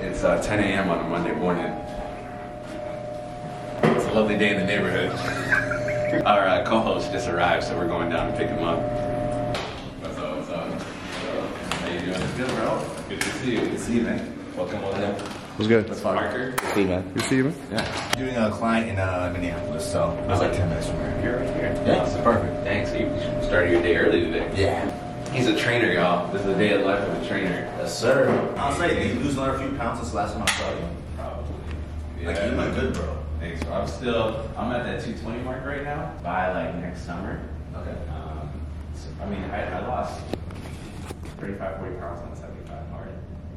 It's uh, 10 a.m. on a Monday morning. It's a lovely day in the neighborhood. Our uh, co-host just arrived, so we're going down to pick him up. What's up? What's up? How you doing? Good, bro. Good to see you. Good to see you, man. Welcome, welcome. What's good? That's Parker. See, you, man. You see you, man? Yeah. Doing a client in uh, Minneapolis, so it was like 10 minutes from here. You're right here. Yeah. Awesome. Perfect. Thanks. You started your day early today. Yeah. He's a trainer, y'all. This is the day of life of a trainer. Yes, sir. I'll say, did you lose another few pounds since last time I saw you? Probably. Like, you look good, bro. Thanks. bro. I'm still, I'm at that 220 mark right now. By like next summer. Okay. Um, so, I mean, I, I lost 35, 40 pounds on the 75 hard.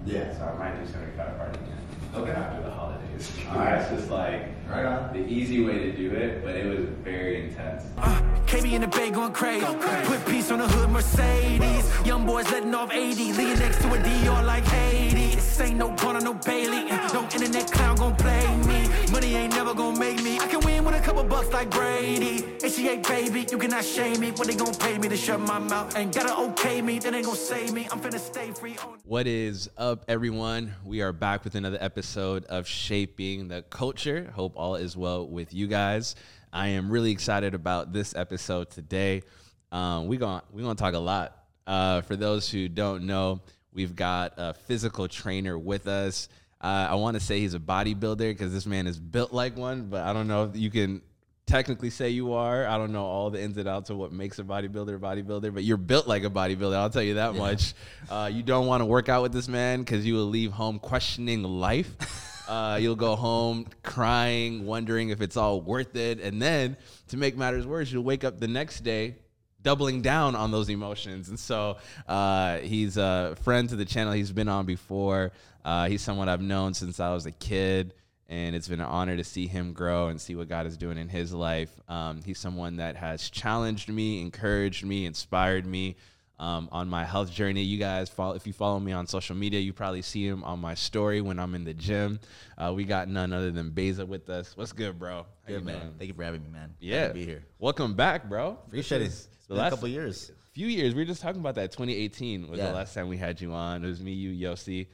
Yeah. So I might do 75 hard again. Okay. After the holidays. All right. It's just like Right on. the easy way to do it, but it was very intense. Uh, KB in the bay going crazy. Put peace on the hood, Mercedes. Young boys letting off 80. Leaning next to a Dior like Haiti. This ain't no Gunna, no Bailey. No internet clown gon' play me. Money ain't never gon' make me. I can win with a couple bucks like Brady. ACA baby, you cannot shame me. What they gon' pay me to shut my mouth? Ain't gotta okay me, then they gon' save me. I'm finna stay free. on- What is up, everyone? We are back with another episode of Shaping the Culture. Hope all is well with you guys. I am really excited about this episode today. Um, we going we gonna talk a lot. Uh, for those who don't know, we've got a physical trainer with us. Uh, I want to say he's a bodybuilder because this man is built like one, but I don't know if you can technically say you are. I don't know all the ins and outs of what makes a bodybuilder a bodybuilder, but you're built like a bodybuilder. I'll tell you that much. Uh, you don't want to work out with this man because you will leave home questioning life. Uh, you'll go home crying, wondering if it's all worth it. And then to make matters worse, you'll wake up the next day doubling down on those emotions. And so uh, he's a friend to the channel. He's been on before. Uh, he's someone I've known since I was a kid. And it's been an honor to see him grow and see what God is doing in his life. Um, he's someone that has challenged me, encouraged me, inspired me um, on my health journey. You guys, follow, if you follow me on social media, you probably see him on my story when I'm in the gym. Uh, we got none other than Beza with us. What's good, bro? How Good, man. doing? Thank you for having me, man. Yeah, to be here. Welcome back, bro. Appreciate it. This is It's The last couple years. few years, we were just talking about that. 2018 was Yeah. the last time we had you on. It was me, you, Yossi.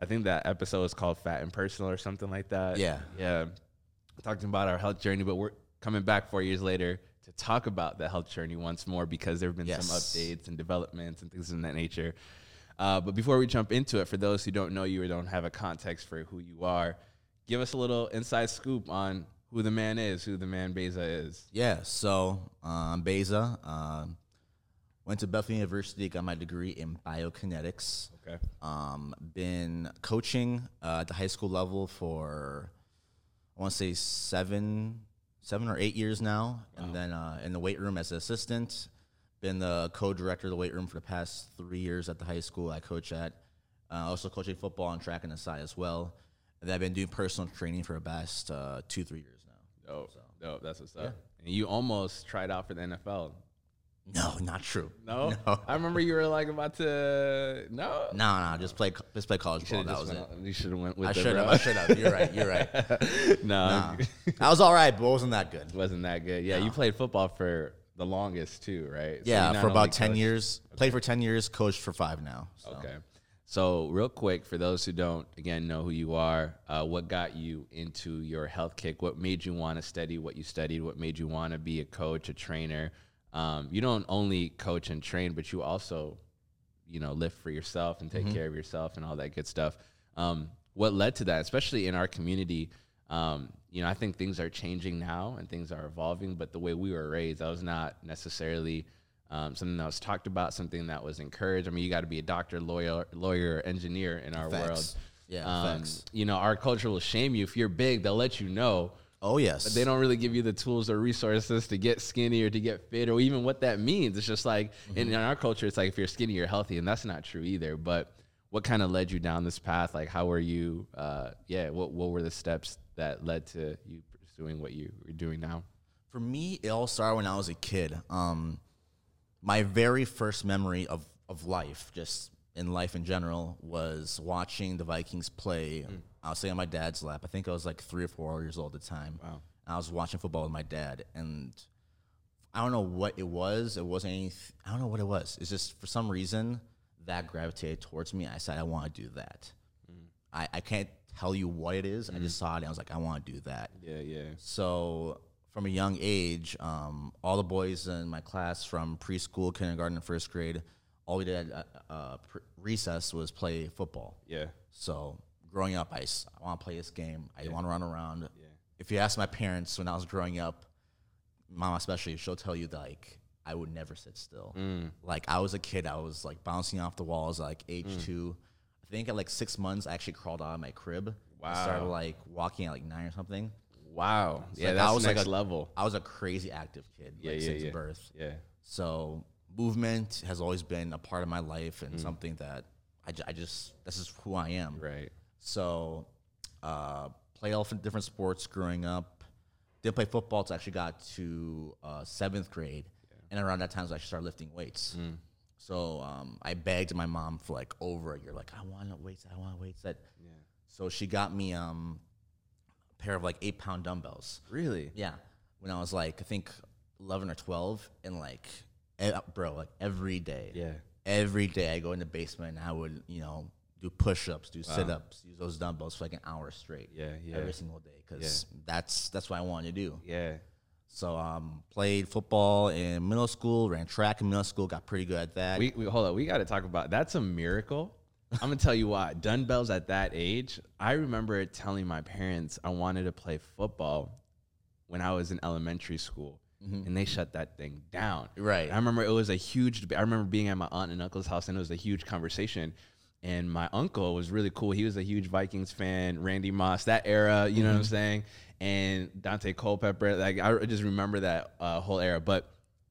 I think that episode was called Fat and Personal or something like that. Yeah. yeah. Talking about our health journey, but we're coming back four years later talk about the health journey once more because there have been some updates and developments and things of that nature. Uh, but before we jump into it, for those who don't know you or don't have a context for who you are, give us a little inside scoop on who the man is, who the man Beza is. Yeah, so uh, I'm Beza. Um, went to Bethel University, got my degree in biokinetics. Okay. Um, been coaching uh, at the high school level for I want to say seven, seven or eight years now, and then uh, in the weight room as an assistant. Been the co-director of the weight room for the past three years at the high school I coach at. Uh, also coaching football and track on the side as well. And I've been doing personal training for the past uh, two, three years now. Dope, dope. That's what's up. And you almost tried out for the NFL. No, not true. No? no, I remember you were like about to. No. no, no. Just play, just play college ball. That was it. You should have went with I should have. I should have. You're right. You're right. no, Nah. I was all right, but it wasn't that good. wasn't that good. Yeah, you played football for the longest too, right? So Yeah, for about ten coached- years. Played for ten years. Coached for five now. So. Okay. So, real quick, for those who don't, again, know who you are, uh, what got you into your health kick? What made you want to study what you studied? What made you want to be a coach, a trainer? Um, you don't only coach and train, but you also, you know, live for yourself and take care of yourself and all that good stuff. Um, what led to that, especially in our community? Um, you know, I think things are changing now and things are evolving, but the way we were raised, that was not necessarily um, something that was talked about, something that was encouraged. I mean, you got to be a doctor, lawyer, lawyer, engineer in our Facts. world. Yeah, Um, facts. You know, our culture will shame you if you're big. They'll let you know, Oh yes. but they don't really give you the tools or resources to get skinny or to get fit or even what that means. It's just like in, in our culture, it's like if you're skinny, you're healthy, and that's not true either. But what kind of led you down this path? Like, how were you? Uh, yeah, what what were the steps that led to you pursuing what you are doing now? For me, it all started when I was a kid. Um, my very first memory of, of life, just in life in general, was watching the Vikings play. I was sitting on my dad's lap. I think I was like three or four years old at the time. Wow. I was watching football with my dad, and I don't know what it was. It wasn't anything. I don't know what it was. It's just for some reason that gravitated towards me. I said I want to do that. I, I can't tell you what it is. I just saw it and I was like, I want to do that. Yeah, yeah. So from a young age, um, all the boys in my class from preschool, kindergarten, and first grade, all we did at uh, pre- recess was play football. Yeah. So growing up, I, s- I want to play this game. I want to run around. If you ask my parents when I was growing up, mom especially, she'll tell you that, like I would never sit still. Like I was a kid, I was like bouncing off the walls like age two. I think at like six months, I actually crawled out of my crib. I started Wow. like walking at like nine or something. Wow. yeah, like, that's was next like a- level. I was a crazy active kid Yeah, like, yeah, since yeah. birth. Yeah. So movement has always been a part of my life Mm. and something that I, ju- I just this is who I am. Right. So uh, played all different sports growing up. Didn't play football until I actually got to uh, seventh grade, and around that time I actually started lifting weights. Mm. So um, I begged my mom for like over a year, like I want to weights, I want weights. That so she got me um, a pair of like eight pound dumbbells. Really? Yeah, when I was like I think eleven or twelve, and like, e- bro, like every day. Yeah. Every day I go in the basement and I would, you know, do push ups, do sit ups, use those dumbbells for like an hour straight. Yeah, yeah. Every single day because that's that's what I wanted to do. Yeah. So um, played football in middle school, ran track in middle school, got pretty good at that. We, we hold on. We got to talk about that's a miracle. I'm gonna tell you why. Dumbbells at that age. I remember telling my parents I wanted to play football when I was in elementary school, and they shut that thing down. Right. I remember it was a huge. I remember being at my aunt and uncle's house, and it was a huge conversation. And my uncle was really cool. He was a huge Vikings fan, Randy Moss, that era. You know what I'm saying? And Daunte Culpepper. Like I just remember that uh, whole era. But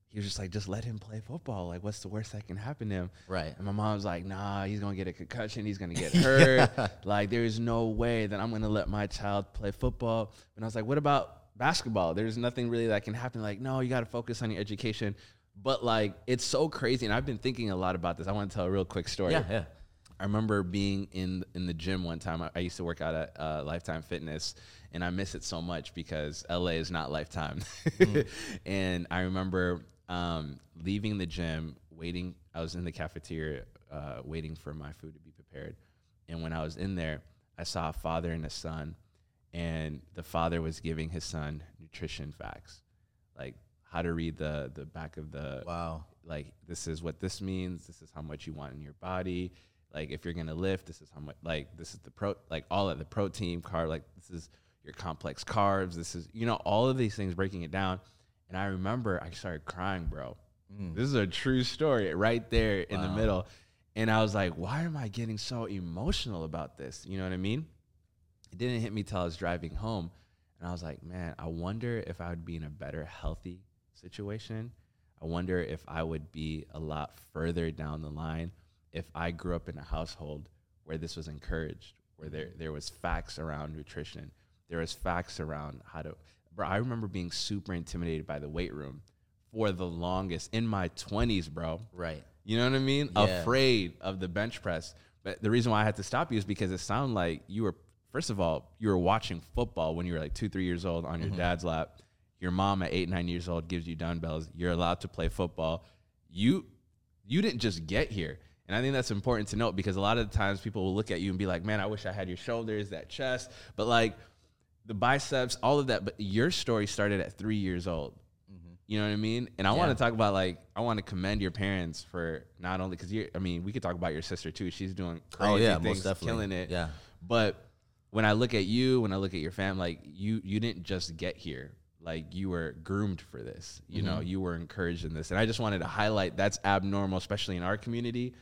he was just like, just let him play football. Like, what's the worst that can happen to him? Right. And my mom was like, nah, he's gonna get a concussion. He's gonna get hurt. Like, there's no way that I'm gonna let my child play football. And I was like, what about basketball? There's nothing really that can happen. Like, no, you gotta focus on your education. But like, it's so crazy. And I've been thinking a lot about this. I want to tell a real quick story. yeah, yeah. I remember being in in the gym one time. I, I used to work out at uh, Lifetime Fitness, and I miss it so much because LA is not Lifetime. and I remember um, leaving the gym, waiting. I was in the cafeteria, uh, waiting for my food to be prepared. And when I was in there, I saw a father and a son, and the father was giving his son nutrition facts, like how to read the the back of the Wow. like this is what this means this is how much you want in your body like if you're gonna lift this is how much like this is the pro like all of the protein carb like this is your complex carbs this is you know all of these things breaking it down. And i remember i started crying bro. Mm. This is a true story right there in the middle. And i was like why am i getting so emotional about this? You know what i mean? It didn't hit me till I was driving home, and I was like, man, I wonder if I would be in a better healthy situation. I wonder if I would be a lot further down the line if I grew up in a household where this was encouraged, where there mm-hmm. there was facts around nutrition, there was facts around how to. Bro, I remember being super intimidated by the weight room for the longest in my twenties, bro. Right. You know what I mean? Yeah. Afraid of the bench press. But the reason why I had to stop you is because it sounded like you were, first of all, you were watching football when you were like two, three years old on your mm-hmm. dad's lap. Your mom at eight, nine years old gives you dumbbells. You're allowed to play football. You, you didn't just get here. And I think that's important to note because a lot of the times people will look at you and be like, man, I wish I had your shoulders, that chest. But like the biceps, all of that. But your story started at three years old. You know what I mean? And I want to talk about like I want to commend your parents for not only because you're, I mean, we could talk about your sister too. She's doing crazy Oh, yeah, most things, definitely. killing it. Yeah. But when I look at you, when I look at your family, like you, you didn't just get here. Like you were groomed for this. You know, Mm-hmm. you were encouraged in this, and I just wanted to highlight that's abnormal, especially in our community.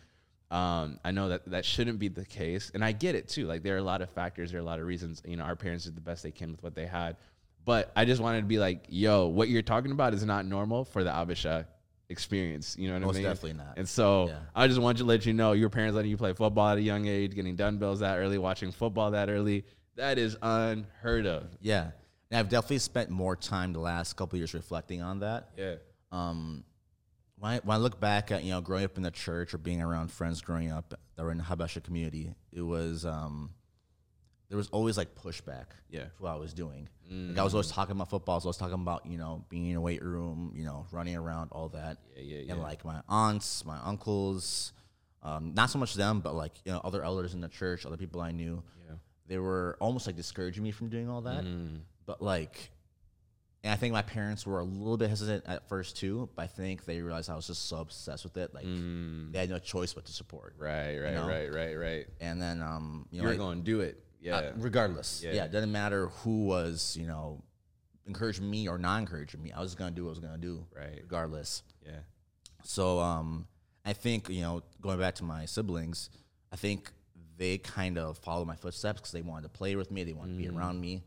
Um, I know that that shouldn't be the case, and I get it too. Like there are a lot of factors, there are a lot of reasons. You know, our parents did the best they can with what they had, but I just wanted to be like, "Yo, what you're talking about is not normal for the Habesha experience." You know what Most I mean? definitely not. And so Yeah. I just want to let you know, your parents letting you play football at a young age, getting dumbbells that early, watching football that early, that is unheard of. Yeah. And I've definitely spent more time the last couple years reflecting on that. Yeah. Um, when I, when I look back at you know growing up in the church or being around friends growing up that were in the Habesha community, it was um, there was always like pushback. Yeah. to what I was doing. Like I was always talking about football. so I was always talking about you know being in a weight room, you know, running around, all that. Yeah, yeah, And like my aunts, my uncles, Um, not so much them, but like you know other elders in the church, other people I knew. Yeah. They were almost like discouraging me from doing all that. Mm. But like, and I think my parents were a little bit hesitant at first too. But I think they realized I was just so obsessed with it, like they had no choice but to support. Mm. Right, right, know? right, right, right. And then um, you know, You're I- going to do it. Yeah. uh, regardless. Yeah. Yeah. it doesn't matter who was, you know, encouraging me or not encouraging me. I was just gonna do what I was gonna do. Right. Regardless. yeah. So um I think, you know, going back to my siblings, I think they kind of followed my footsteps because they wanted to play with me, they wanted to be around me. Mm.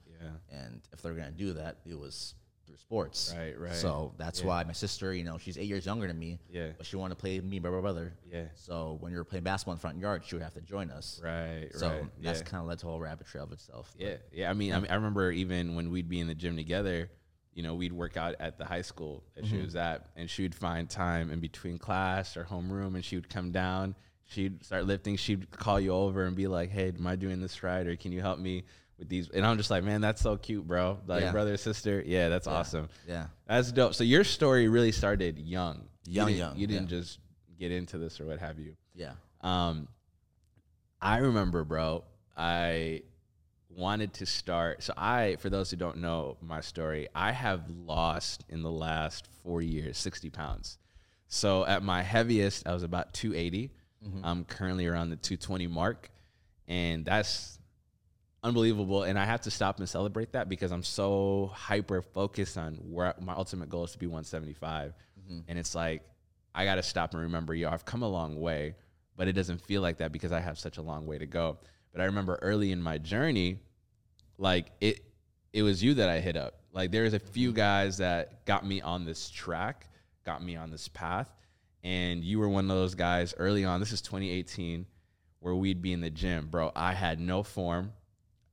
Yeah. And if they're gonna do that, it was through sports. Right, right. So that's Yeah. why my sister, you know, she's eight years younger than me. Yeah. But she wanted to play me, brother, brother. Yeah. So when we were playing basketball in front yard, she would have to join us. Right, So right. that's yeah. kind of led to a whole rabbit trail of itself. But Yeah, yeah. I mean, I mean, I remember even when we'd be in the gym together, you know, we'd work out at the high school that Mm-hmm. she was at, and she would find time in between class or homeroom, and she would come down. She'd start lifting. She'd call you over and be like, "Hey, am I doing this right? Or can you help me with these?" And I'm just like, "Man, that's so cute, bro. Like Yeah. brother, sister. Yeah, that's awesome. Yeah. That's dope. So your story really started young. You Young, didn't- young, You didn't yeah. just get into this or what have you. Yeah. Um, I remember, bro. I wanted to start. So I, for those who don't know my story, I have lost in the last four years sixty pounds. So at my heaviest, I was about two I'm currently around the two twenty mark, and that's unbelievable. And I have to stop and celebrate that because I'm so hyper focused on where my ultimate goal is to be 175. Mm-hmm. And it's like, I got to stop and remember, yo, I've come a long way, but it doesn't feel like that because I have such a long way to go. But I remember early in my journey, like it, it was you that I hit up. Like there's a few mm-hmm. guys that got me on this track, got me on this path, and you were one of those guys early on. This is 2018, where we'd be in the gym, bro. I had no form.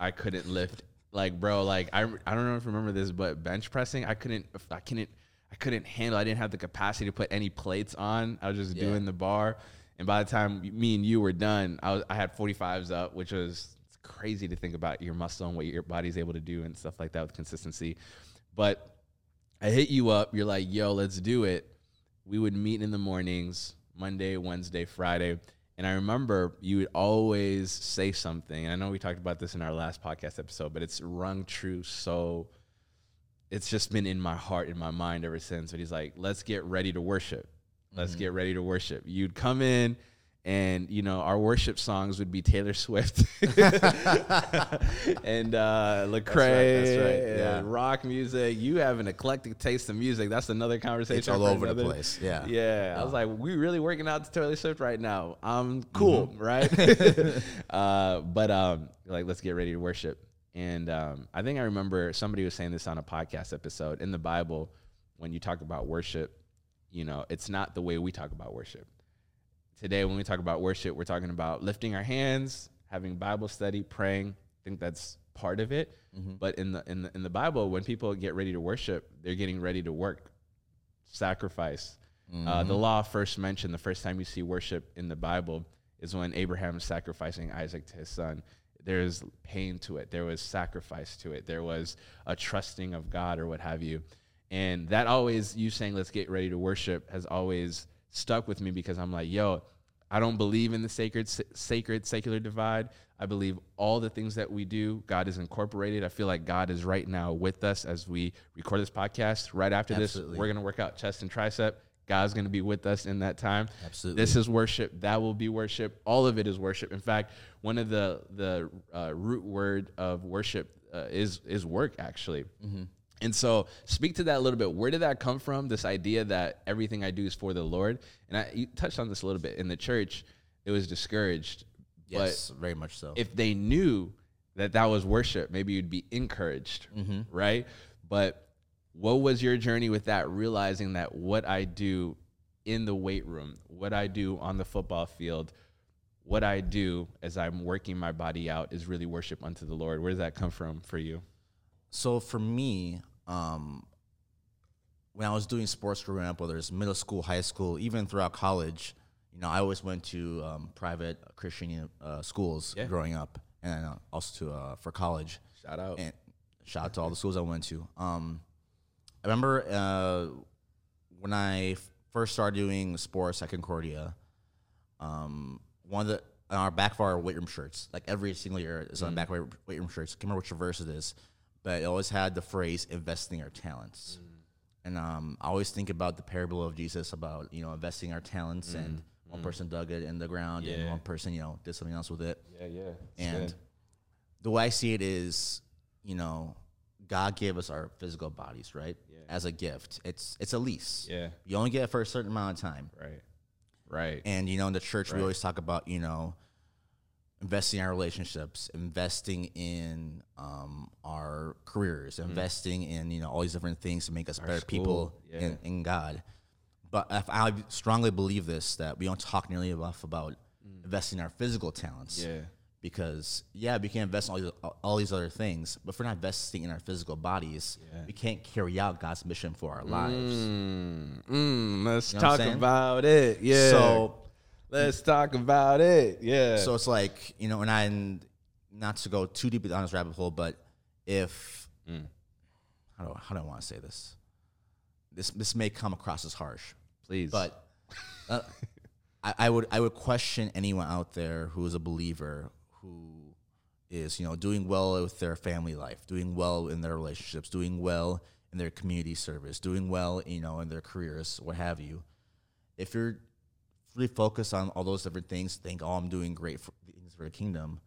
I couldn't lift. Like, bro, like I, I don't know if you remember this, but bench pressing, I couldn't, I couldn't, I couldn't handle. I didn't have the capacity to put any plates on. I was just Yeah. doing the bar, and by the time me and you were done, I was, I had 45s up, which was crazy to think about your muscle and what your body's able to do and stuff like that with consistency. But I hit you up. You're like, yo, let's do it. We would meet in the mornings, Monday, Wednesday, Friday. And I remember you would always say something. I know we talked about this in our last podcast episode, but it's rung true so it's just been in my heart, in my mind ever since. But he's like, let's get ready to worship. Let's mm-hmm. get ready to worship. You'd come in and you know our worship songs would be Taylor Swift and uh Lecrae that's right, yeah. and rock music. You have an eclectic taste of music. That's another conversation. It's all over the another- place, yeah. Yeah. I was like, we really working out to Taylor Swift right now. I'm cool, Mm-hmm. right? uh, but um, like, let's get ready to worship. And um, I think I remember somebody was saying this on a podcast episode in the Bible when you talk about worship. You know, it's not the way we talk about worship. Today, when we talk about worship, we're talking about lifting our hands, having Bible study, praying. I think that's part of it. But in the in the in the Bible, when people get ready to worship, they're getting ready to work, sacrifice. Uh, the law first mentioned the first time you see worship in the Bible is when Abraham is sacrificing Isaac to his son. There's pain to it. There was sacrifice to it. There was a trusting of God or what have you. And that always, you saying, let's get ready to worship, has always stuck with me because I'm like, yo, I don't believe in the sacred, sacred, secular divide. I believe all the things that we do, God is incorporated. I feel like God is right now with us as we record this podcast. Right after Absolutely. this, we're going to work out chest and tricep. God's going to be with us in that time. Absolutely. This is worship. That will be worship. All of it is worship. In fact, one of the the uh, root word of worship uh, is is work actually. And so, speak to that a little bit. Where did that come from? This idea that everything I do is for the Lord. And I you touched on this a little bit in the church. It was discouraged, Yes, very much so. if they knew that that was worship, maybe you'd be encouraged, mm-hmm. right? But what was your journey with that? Realizing that what I do in the weight room, what I do on the football field, what I do as I'm working my body out is really worship unto the Lord. Where does that come from for you? So for me, um, when I was doing sports growing up, whether it's middle school, high school, even throughout college, you know, I always went to um, private Christian uh, schools Yeah. growing up, and uh, also to uh, for college. Shout out. And shout out to all the schools I went to. Um, I remember uh, when I f- first started doing sports at Concordia. um, one of the on our back of our weight room shirts, like every single year is on Mm. the back of our weight room shirts. I can't remember which verse it is, but it always had the phrase "investing our talents." Mm. And um, I always think about the parable of Jesus about you know investing our talents, and one person dug it in the ground, and Mm. One person you know did something else with it. Yeah, yeah. And the way I see it is, you know, God gave us our physical bodies, right? Yeah. As a gift. It's it's a lease. Yeah. You only get it for a certain amount of time. Right. Right. And you know, in the church, Right. we always talk about you know, investing in our relationships, investing in um, our careers, investing in you know all these different things to make us better people yeah. in, in God. But if I strongly believe this that we don't talk nearly enough about investing in our physical talents. yeah. Because yeah, we can invest in all these, all these other things, but if we're not investing in our physical bodies, Yeah. we can't carry out God's mission for our lives. Mm, mm, let's You know talk about it. Yeah. So let's talk about it. Yeah. So it's like you know, and I and not to go too deep down this rabbit hole, but if Mm. how do how do I want to say this? This this may come across as harsh, please. but uh, I, I would I would question anyone out there who is a believer who is you know doing well with their family life, doing well in their relationships, doing well in their community service, doing well you know in their careers, what have you. If you're really focus on all those different things, think, oh, I'm doing great for things for the kingdom,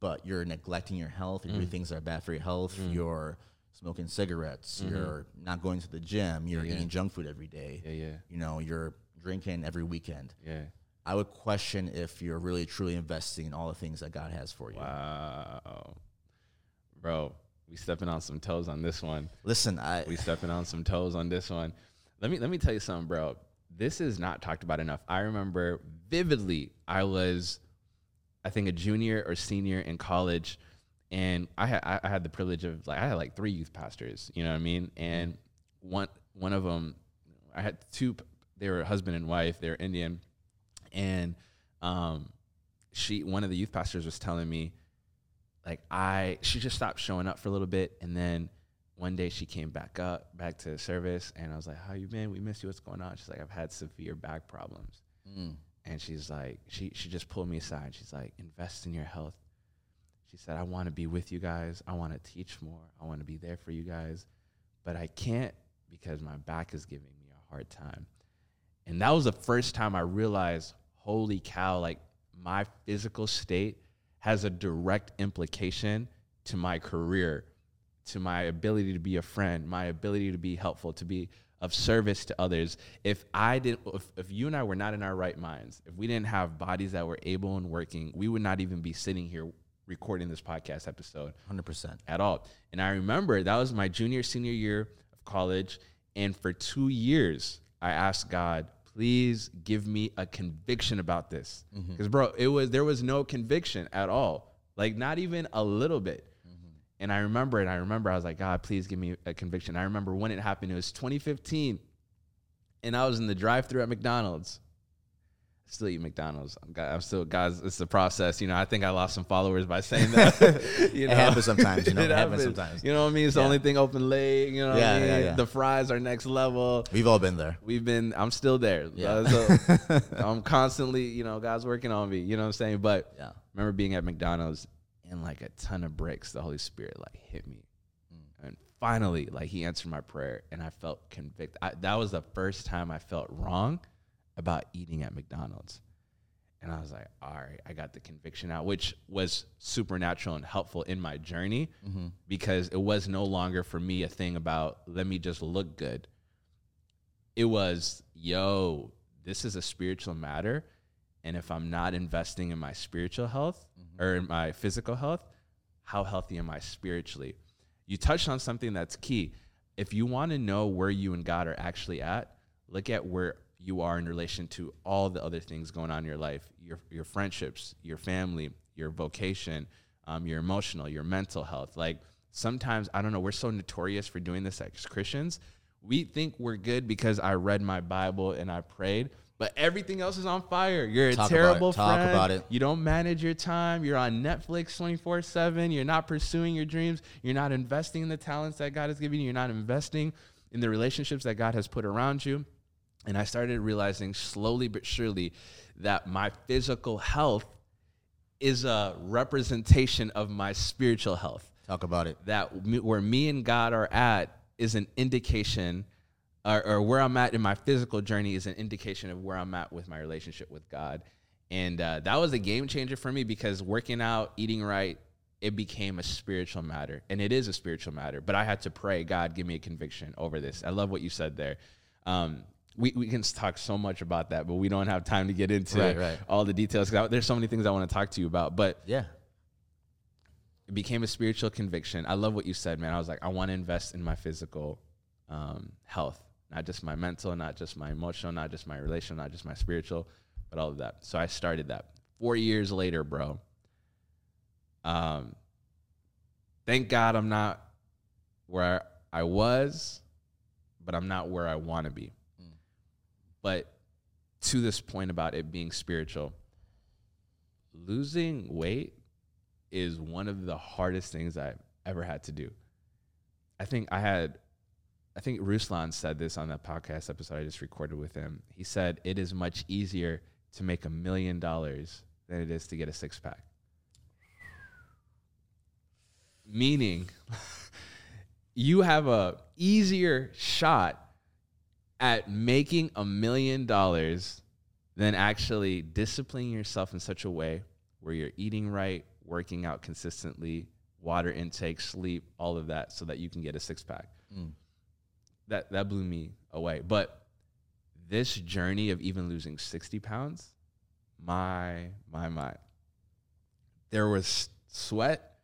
but you're neglecting your health, you're doing mm. things that are bad for your health, mm. you're smoking cigarettes, mm-hmm. you're not going to the gym, you're yeah. eating junk food every day yeah, yeah, you know, you're drinking every weekend. yeah. I would question if you're really truly investing in all the things that God has for you. Wow, bro, we stepping on some toes on this one. Listen, I We stepping on some toes on this one. Let me let me tell you something, bro. This is not talked about enough. I remember vividly. I was, I think, a junior or senior in college, and I had I had the privilege of like I had like three youth pastors. You know what I mean? And one one of them, I had two. They were husband and wife. They were Indian, and um, she one of the youth pastors was telling me like I she just stopped showing up for a little bit and then one day she came back up back to service and I was like, How you been? We miss you, what's going on? She's like, I've had severe back problems. Mm. And she's like, she she just pulled me aside. She's like, invest in your health. She said, I want to be with you guys. I want to teach more. I want to be there for you guys. But I can't because my back is giving me a hard time. And that was the first time I realized, holy cow, like my physical state has a direct implication to my career, to my ability to be a friend, my ability to be helpful, to be of service to others. If I didn't, if, if you and I were not in our right minds, if we didn't have bodies that were able and working, we would not even be sitting here recording this podcast episode 100%. at all. And I remember that was my junior, senior year of college. And for two years, I asked God, please give me a conviction about this. Mm-hmm. Because, bro, it was, there was no conviction at all. Like, not even a little bit. And I remember it. I remember I was like, God, please give me a conviction. I remember when it happened. It was 2015. And I was in the drive through at McDonald's. I still eat McDonald's. I'm, I'm still, guys, it's the process. You know, I think I lost some followers by saying that. you It happens sometimes, you know, it happens sometimes. You know what I mean? It's the only thing open late. You know what Yeah, I mean? yeah, yeah. The fries are next level. We've all been there. We've been, I'm still there. Yeah. Uh, so I'm constantly, you know, God's working on me. You know what I'm saying? But Yeah. remember being at McDonald's and like a ton of bricks, the Holy Spirit like hit me. Mm. And finally, like he answered my prayer and I felt convicted. I, that was the first time I felt wrong about eating at McDonald's. And I was like, all right, I got the conviction out, which was supernatural and helpful in my journey because it was no longer for me a thing about let me just look good. It was, yo, this is a spiritual matter. And if I'm not investing in my spiritual health or in my physical health, how healthy am I spiritually? You touched on something that's key. If you want to know where you and God are actually at, look at where you are in relation to all the other things going on in your life your, your friendships, your family, your vocation, um, your emotional, your mental health. Like sometimes, I don't know, we're so notorious for doing this as Christians. We think we're good because I read my Bible and I prayed, but everything else is on fire. You're a Talk about terrible Talk friend. about it. You don't manage your time. You're on Netflix 24 7. You're not pursuing your dreams. You're not investing in the talents that God has given you. You're not investing in the relationships that God has put around you. And I started realizing slowly but surely that my physical health is a representation of my spiritual health. Talk about it. That where me and God are at is an indication, or, or where I'm at in my physical journey is an indication of where I'm at with my relationship with God. And uh, that was a game changer for me because working out, eating right, it became a spiritual matter. And it is a spiritual matter. But I had to pray, God, give me a conviction over this. I love what you said there. Um, we, we can talk so much about that, but we don't have time to get into Right, right. all the details. There's so many things I want to talk to you about. But Yeah. it became a spiritual conviction. I love what you said, man. I was like, I want to invest in my physical um, health, not just my mental, not just my emotional, not just my relational, not just my spiritual, but all of that. So I started that. Four years later, bro. Um, thank God I'm not where I was, but I'm not where I want to be. But to this point about it being spiritual, losing weight is one of the hardest things I've ever had to do. I think I had, I think Ruslan said this on that podcast episode I just recorded with him. He said it is much easier to make a million dollars than it is to get a six pack. Meaning, you have a easier shot at making a million dollars than actually disciplining yourself in such a way where you're eating right, working out consistently, water intake, sleep, all of that, so that you can get a six pack. Mm. That that blew me away. But this journey of even losing 60 pounds, my my my. There was sweat,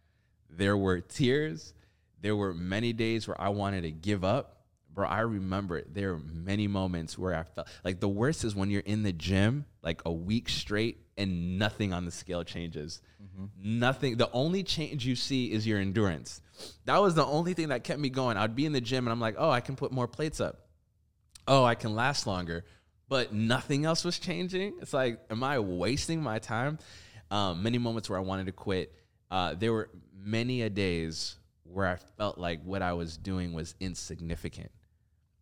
there were tears, there were many days where I wanted to give up. Bro, I remember. There are many moments where I felt like the worst is when you're in the gym like a week straight and nothing on the scale changes. Nothing. The only change you see is your endurance. That was the only thing that kept me going. I'd be in the gym and I'm like, oh, I can put more plates up. Oh, I can last longer. But nothing else was changing. It's like, am I wasting my time? Um, many moments where I wanted to quit. Uh, there were many a days where I felt like what I was doing was insignificant.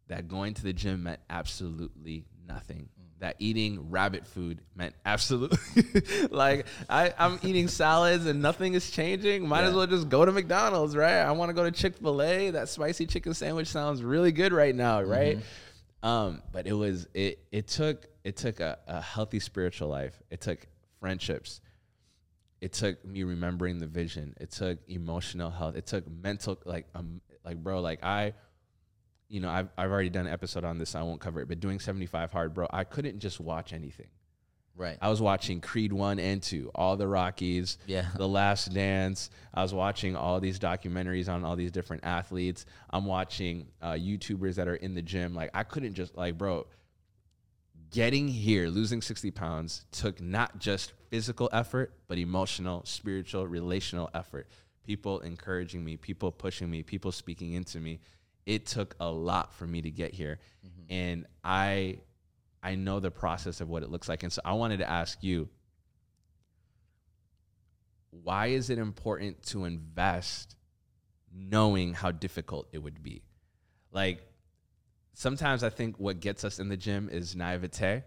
That going to the gym meant absolutely nothing. That eating rabbit food meant absolutely like I, I'm eating salads and nothing is changing. Might as well just go to McDonald's, right? I want to go to Chick Fil A. That spicy chicken sandwich sounds really good right now, right? Um, but it was it it took it took a, a healthy spiritual life. It took friendships. It took me remembering the vision. It took emotional health. It took mental like um like bro like I you know I've I've already done an episode on this. So I won't cover it. But doing 75 hard, bro, I couldn't just watch anything. Right. I was watching Creed 1 and 2, all the Rockies, Yeah. The Last Dance. I was watching all these documentaries on all these different athletes. I'm watching uh, YouTubers that are in the gym. Like, I couldn't just, like, bro, getting here, losing 60 pounds took not just physical effort, but emotional, spiritual, relational effort. People encouraging me, people pushing me, people speaking into me. It took a lot for me to get here. Mm-hmm. And I I know the process of what it looks like. And so I wanted to ask you why is it important to invest knowing how difficult it would be? Like sometimes I think what gets us in the gym is naivete.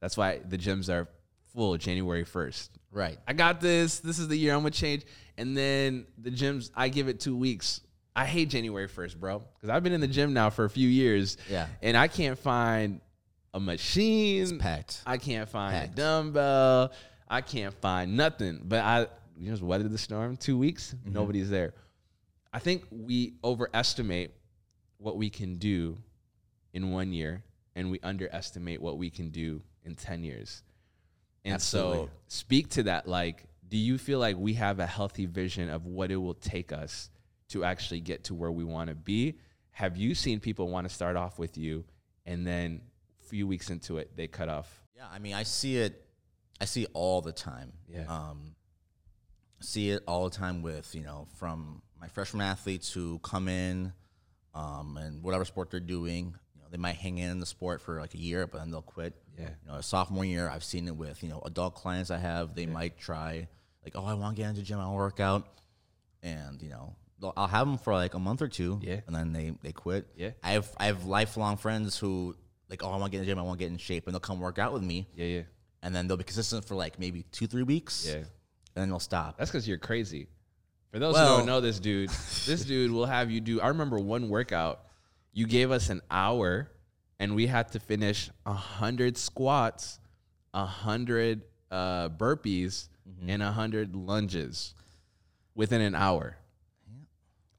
That's why the gyms are full January 1st. Right. I got this. This is the year I'm gonna change. And then the gyms, I give it two weeks. I hate January 1st, bro, because I've been in the gym now for a few years. Yeah. And I can't find a machine. packed. I can't find Packed. a dumbbell. I can't find nothing. But I you just weathered the storm. Two weeks, Mm-hmm. nobody's there. I think we overestimate what we can do in one year, and we underestimate what we can do in ten years. And so, speak to that. Like, do you feel like we have a healthy vision of what it will take us to actually get to where we want to be? Have you seen people want to start off with you, and then a few weeks into it, they cut off? Yeah, I mean, I see it. I see it all the time. Yeah. Um, see it all the time with you know from my freshman athletes who come in, um, and whatever sport they're doing, you know, they might hang in the sport for like a year, but then they'll quit. Yeah. You know, a sophomore year, I've seen it with you know adult clients I have. They might try like, oh, I want to get into the gym, I want to work out, and you know. I'll have them for like a month or two, Yeah. and then they, they quit. Yeah. I have I have lifelong friends who like, oh, I want to get in the gym, I want to get in shape, and they'll come work out with me, Yeah, yeah. and then they'll be consistent for like maybe two, three weeks, Yeah. and then they'll stop. That's because you're crazy. For those Well- who don't know this dude, this dude will have you do. I remember one workout. You gave us an hour, and we had to finish a hundred squats, a hundred uh, burpees, Mm-hmm. and a hundred lunges within an hour.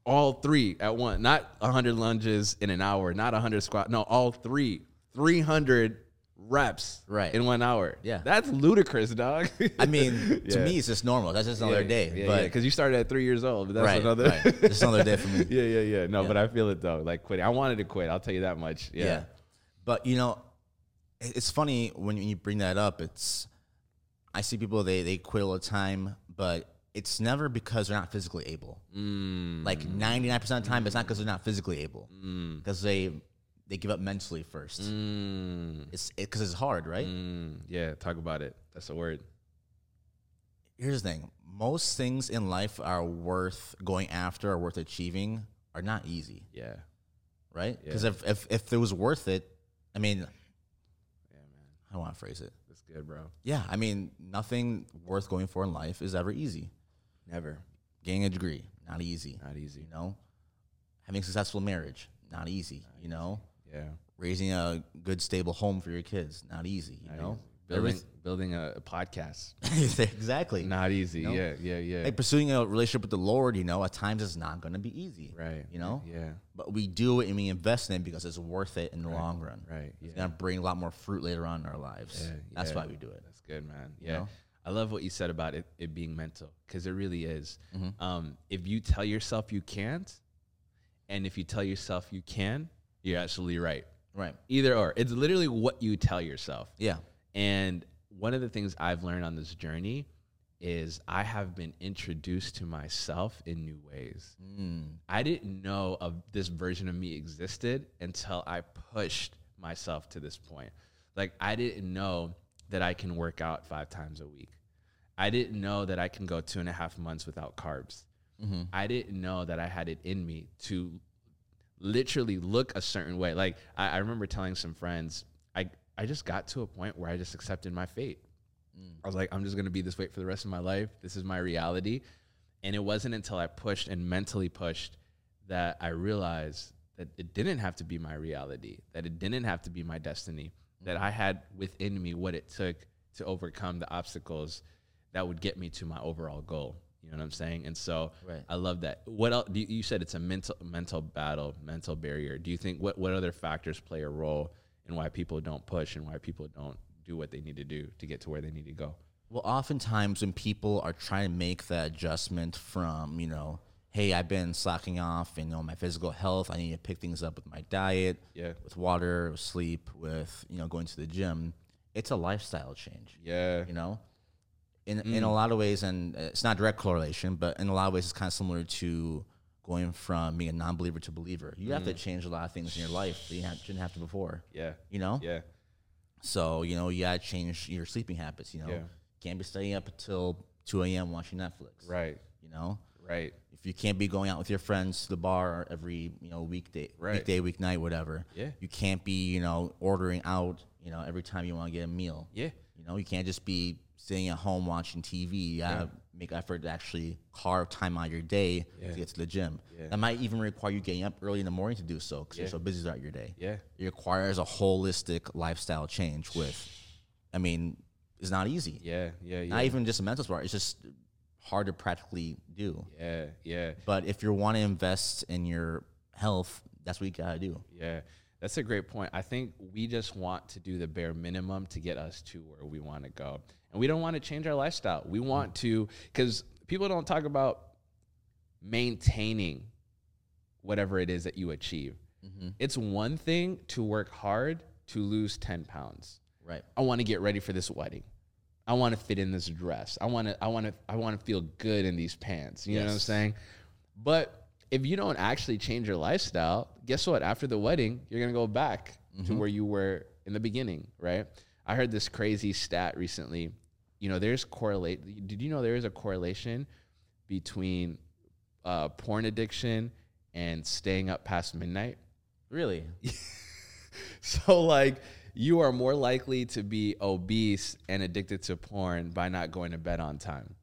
All three at once. Not a hundred lunges in an hour. Not a hundred squat. No, all three. Three hundred reps. Right. in one hour. Yeah. that's ludicrous, dog. I mean, to Yeah. me, it's just normal. That's just another day. Yeah, but because you started at three years old. That's right, another. right. Just another day for me. yeah, yeah, yeah. No, Yeah. but I feel it though. Like quitting. I wanted to quit. I'll tell you that much. Yeah. Yeah. But you know, it's funny when you bring that up. It's I see people they they quit all the time, but it's never because they're not physically able. Mm, Like ninety nine percent of the time, it's not because they're not physically able. Because they they give up mentally first. mm, It's because it's hard, right? mm. Yeah. Talk about it. That's a word. Here's the thing: most things in life are worth going after, or worth achieving, are not easy, Yeah. right? Yeah. Because if, if if it was worth it, I mean, Yeah, man. I don't want to phrase it. That's good, bro. Yeah, I mean, nothing worth going for in life is ever easy. Never. Getting a degree, not easy. Not easy. You know, having a successful marriage, not easy. You know, Yeah. raising a good, stable home for your kids, not easy. You Not know, easy. Building building a, a podcast. Exactly. Not easy. No. Yeah. Yeah. Yeah. Like pursuing a relationship with the Lord, you know, at times it's not going to be easy. right. You know, Yeah. but we do it and we invest in it because it's worth it in the long run. Right. It's gonna bring a lot more fruit later on in our lives. Yeah, That's yeah. why we do it. That's good, man. You Yeah. know? I love what you said about it, it being mental because it really is. Mm-hmm. Um, if you tell yourself you can't, and if you tell yourself you can, you're absolutely right. Right. Either or. It's literally what you tell yourself. Yeah. And one of the things I've learned on this journey is I have been introduced to myself in new ways. Mm. I didn't know of this version of me existed until I pushed myself to this point. Like I didn't know that I can work out five times a week. I didn't know that I can go two and a half months without carbs. Mm-hmm. I didn't know that I had it in me to literally look a certain way. Like I, I remember telling some friends, I I just got to a point where I just accepted my fate. Mm. I was like, I'm just gonna be this way for the rest of my life. This is my reality. And it wasn't until I pushed and mentally pushed that I realized that it didn't have to be my reality, that it didn't have to be my destiny, that I had within me what it took to overcome the obstacles that would get me to my overall goal. You know what I'm saying? And so Right. I love that. What else? You you said it's a mental mental battle, mental barrier. Do you think what what other factors play a role in why people don't push and why people don't do what they need to do to get to where they need to go? Well, oftentimes when people are trying to make that adjustment from, you know, hey, I've been slacking off, and you know, my physical health, I need to pick things up with my diet, Yeah. with water, with sleep, with you know, going to the gym. It's a lifestyle change. Yeah. You know, in in a mm. lot of ways, and uh, it's not direct correlation, but in a lot of ways, it's kind of similar to going from being a non-believer to believer. You have to mm. change a lot of things in your life that you didn't have to before. Yeah. You know, Yeah. so you know you gotta change your sleeping habits. You know, Yeah. can't be staying up until two a.m. watching Netflix. Right. You know, Right. if you can't be going out with your friends to the bar every you know weekday, Right. weekday, weeknight, whatever. Yeah. You can't be you know ordering out you know every time you want to get a meal. Yeah. You know, you can't just be sitting at home watching TV. You gotta make effort to actually carve time out of your day Yeah. to get to the gym. Yeah. That might even require you getting up early in the morning to do so because Yeah. you're so busy throughout your day. Yeah. It requires a holistic lifestyle change. With, I mean, it's not easy. Yeah. Yeah. Yeah. Not even just a mental sport. It's just hard to practically do. yeah. Yeah. But if you want to invest in your health, that's what you gotta do. Yeah. That's a great point. I think we just want to do the bare minimum to get us to where we want to go. And we don't want to change our lifestyle. We want to, because people don't talk about maintaining whatever it is that you achieve. Mm-hmm. It's one thing to work hard to lose 10 pounds. Right. I want to get ready for this wedding. I want to fit in this dress. I want to I want to I want to feel good in these pants. You know what I'm saying? But if you don't actually change your lifestyle, guess what? After the wedding, you're going to go back to where you were in the beginning, right? I heard this crazy stat recently. You know, there's correlate Did you know there is a correlation between uh, porn addiction and staying up past midnight? Really? so like you are more likely to be obese and addicted to porn by not going to bed on time.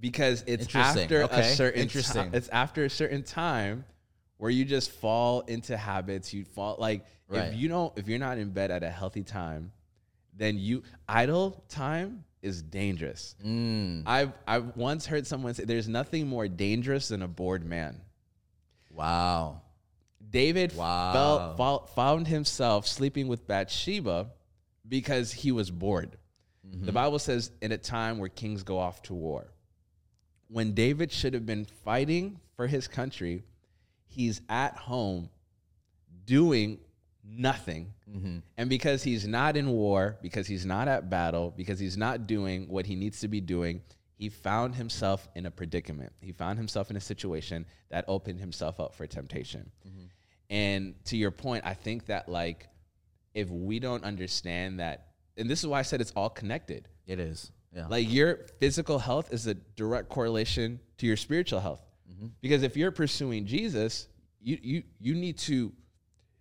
Because it's after a certain Interesting. ti- it's after a certain time where you just fall into habits. You fall like Right. if you don't if you're not in bed at a healthy time, then you idle time is dangerous. Mm, I've I've once heard someone say there's nothing more dangerous than a bored man. wow. David Wow. felt, fou- found himself sleeping with Bathsheba because he was bored. Mm-hmm. The Bible says, in a time where kings go off to war, when David should have been fighting for his country, he's at home doing nothing. Mm-hmm. And because he's not in war, because he's not at battle, because he's not doing what he needs to be doing, he found himself in a predicament. He found himself in a situation that opened himself up for temptation. And to your point, I think that like if we don't understand that, and this is why I said it's all connected. It is. Yeah. Like your physical health is a direct correlation to your spiritual health. Mm-hmm. Because if you're pursuing Jesus, you you you need to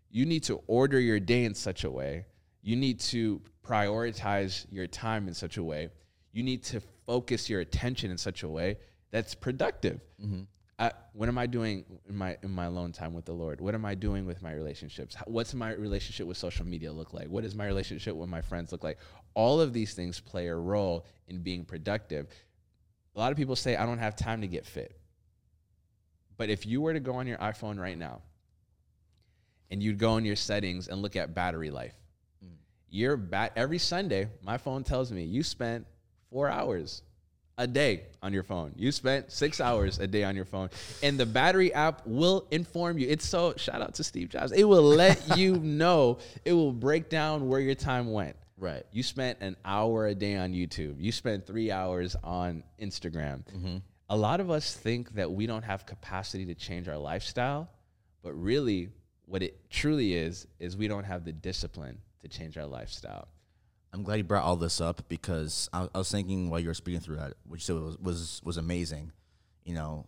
you need to order your day in such a way. You need to prioritize your time in such a way. You need to focus your attention in such a way that's productive. Mm-hmm. I, what am I doing in my in my alone time with the Lord? What am I doing with my relationships? How- What's my relationship with social media look like? What does my relationship with my friends look like? All of these things play a role in being productive. A lot of people say I don't have time to get fit. But if you were to go on your iPhone right now and you'd go in your settings and look at battery life, mm. your bat every Sunday, my phone tells me you spent four hours a day on your phone. You spent six hours a day on your phone. And the battery app will inform you. It's so shout out to Steve Jobs. It will let you know, it will break down where your time went. right. You spent an hour a day on YouTube. You spent three hours on Instagram. Mm-hmm. A lot of us think that we don't have capacity to change our lifestyle, but really, what it truly is, is we don't have the discipline to change our lifestyle. I'm glad you brought all this up because I, I was thinking while you were speaking through that, which was, was was amazing. You know,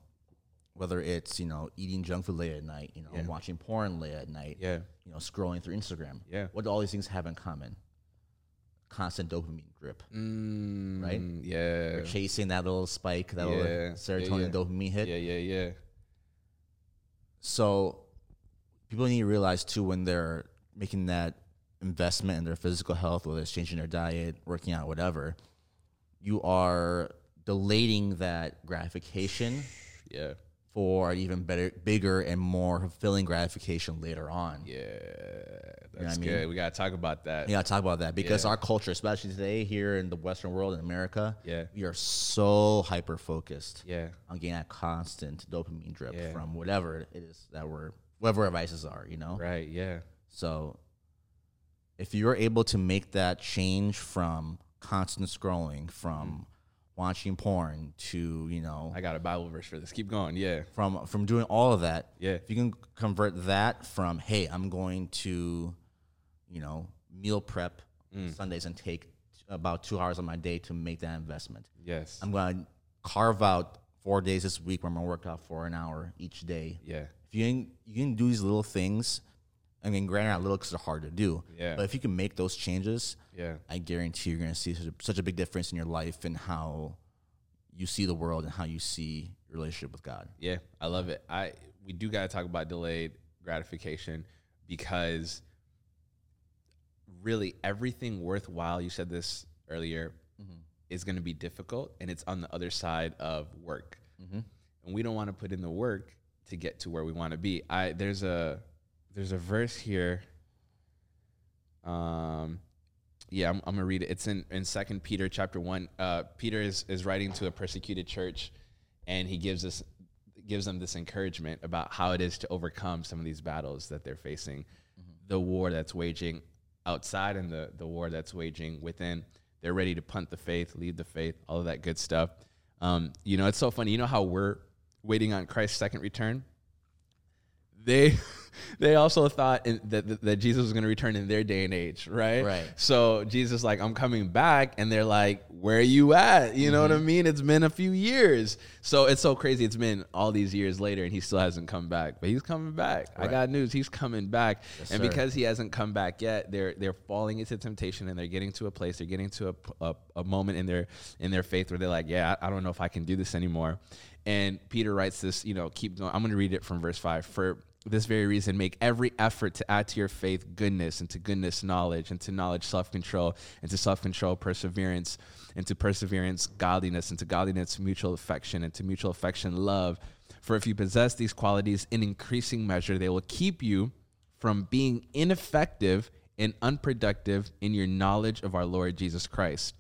whether it's you know eating junk food late at night, you know, Yeah. watching porn late at night, Yeah. you know, scrolling through Instagram. Yeah. What do all these things have in common? Constant dopamine drip. Mm, Right? Yeah. We're chasing that little spike, that Yeah. little serotonin yeah. dopamine hit. Yeah, yeah, yeah. So people need to realize too when they're making that investment in their physical health, whether it's changing their diet, working out, whatever, you are delaying that gratification Yeah. for an even better, bigger, and more fulfilling gratification later on. Yeah. That's I mean? good. We got to talk about that. Yeah, talk about that because Yeah. our culture, especially today here in the Western world in America, Yeah. we are so hyper focused Yeah. on getting that constant dopamine drip Yeah. from whatever it is that we're, whatever our vices are, you know? Right. Yeah. So if you're able to make that change from constant scrolling, from watching porn to, you know, I got a Bible verse for this. Keep going. Yeah. from from doing all of that, Yeah. if you can convert that from, hey, I'm going to, you know, meal prep Mm. Sundays and take about two hours of my day to make that investment. Yes. I'm gonna carve out four days this week where I'm gonna work out for an hour each day. yeah. If you can, you can do these little things. I mean, granted, because they're hard to do. Yeah. But if you can make those changes, Yeah. I guarantee you're going to see such a, such a big difference in your life and how you see the world and how you see your relationship with God. Yeah, I love it. I we do got to talk about delayed gratification because really everything worthwhile. You said this earlier mm-hmm. is going to be difficult, and it's on the other side of work, mm-hmm. and we don't want to put in the work to get to where we want to be. I there's a there's a verse here. Um, yeah, I'm, I'm gonna read it. It's in in Second Peter chapter one. Uh, Peter is is writing to a persecuted church, and he gives us gives them this encouragement about how it is to overcome some of these battles that they're facing, the war that's waging outside and the the war that's waging within. They're ready to punt the faith, leave the faith, all of that good stuff. Um, you know, it's so funny. You know how we're waiting on Christ's second return? They they also thought in, that, that that Jesus was going to return in their day and age, right? Right. So Jesus like, I'm coming back, and they're like, Where are you at? You know what I Mm-hmm. mean? It's been a few years, so it's so crazy. It's been all these years later, and he still hasn't come back, but he's coming back. I got news. He's coming back, and sir. because he hasn't come back yet, they're they're falling into temptation, and they're getting to a place, they're getting to a, a, a moment in their in their faith where they're like, Yeah, I, I don't know if I can do this anymore. And Peter writes this, you know, keep going. I'm going to read it from verse five. For this very reason, make every effort to add to your faith goodness, and to goodness, knowledge, and to knowledge, self control, and to self control, perseverance, and to perseverance, godliness, and to godliness, mutual affection, and to mutual affection, love. For if you possess these qualities in increasing measure, they will keep you from being ineffective and unproductive in your knowledge of our Lord Jesus Christ.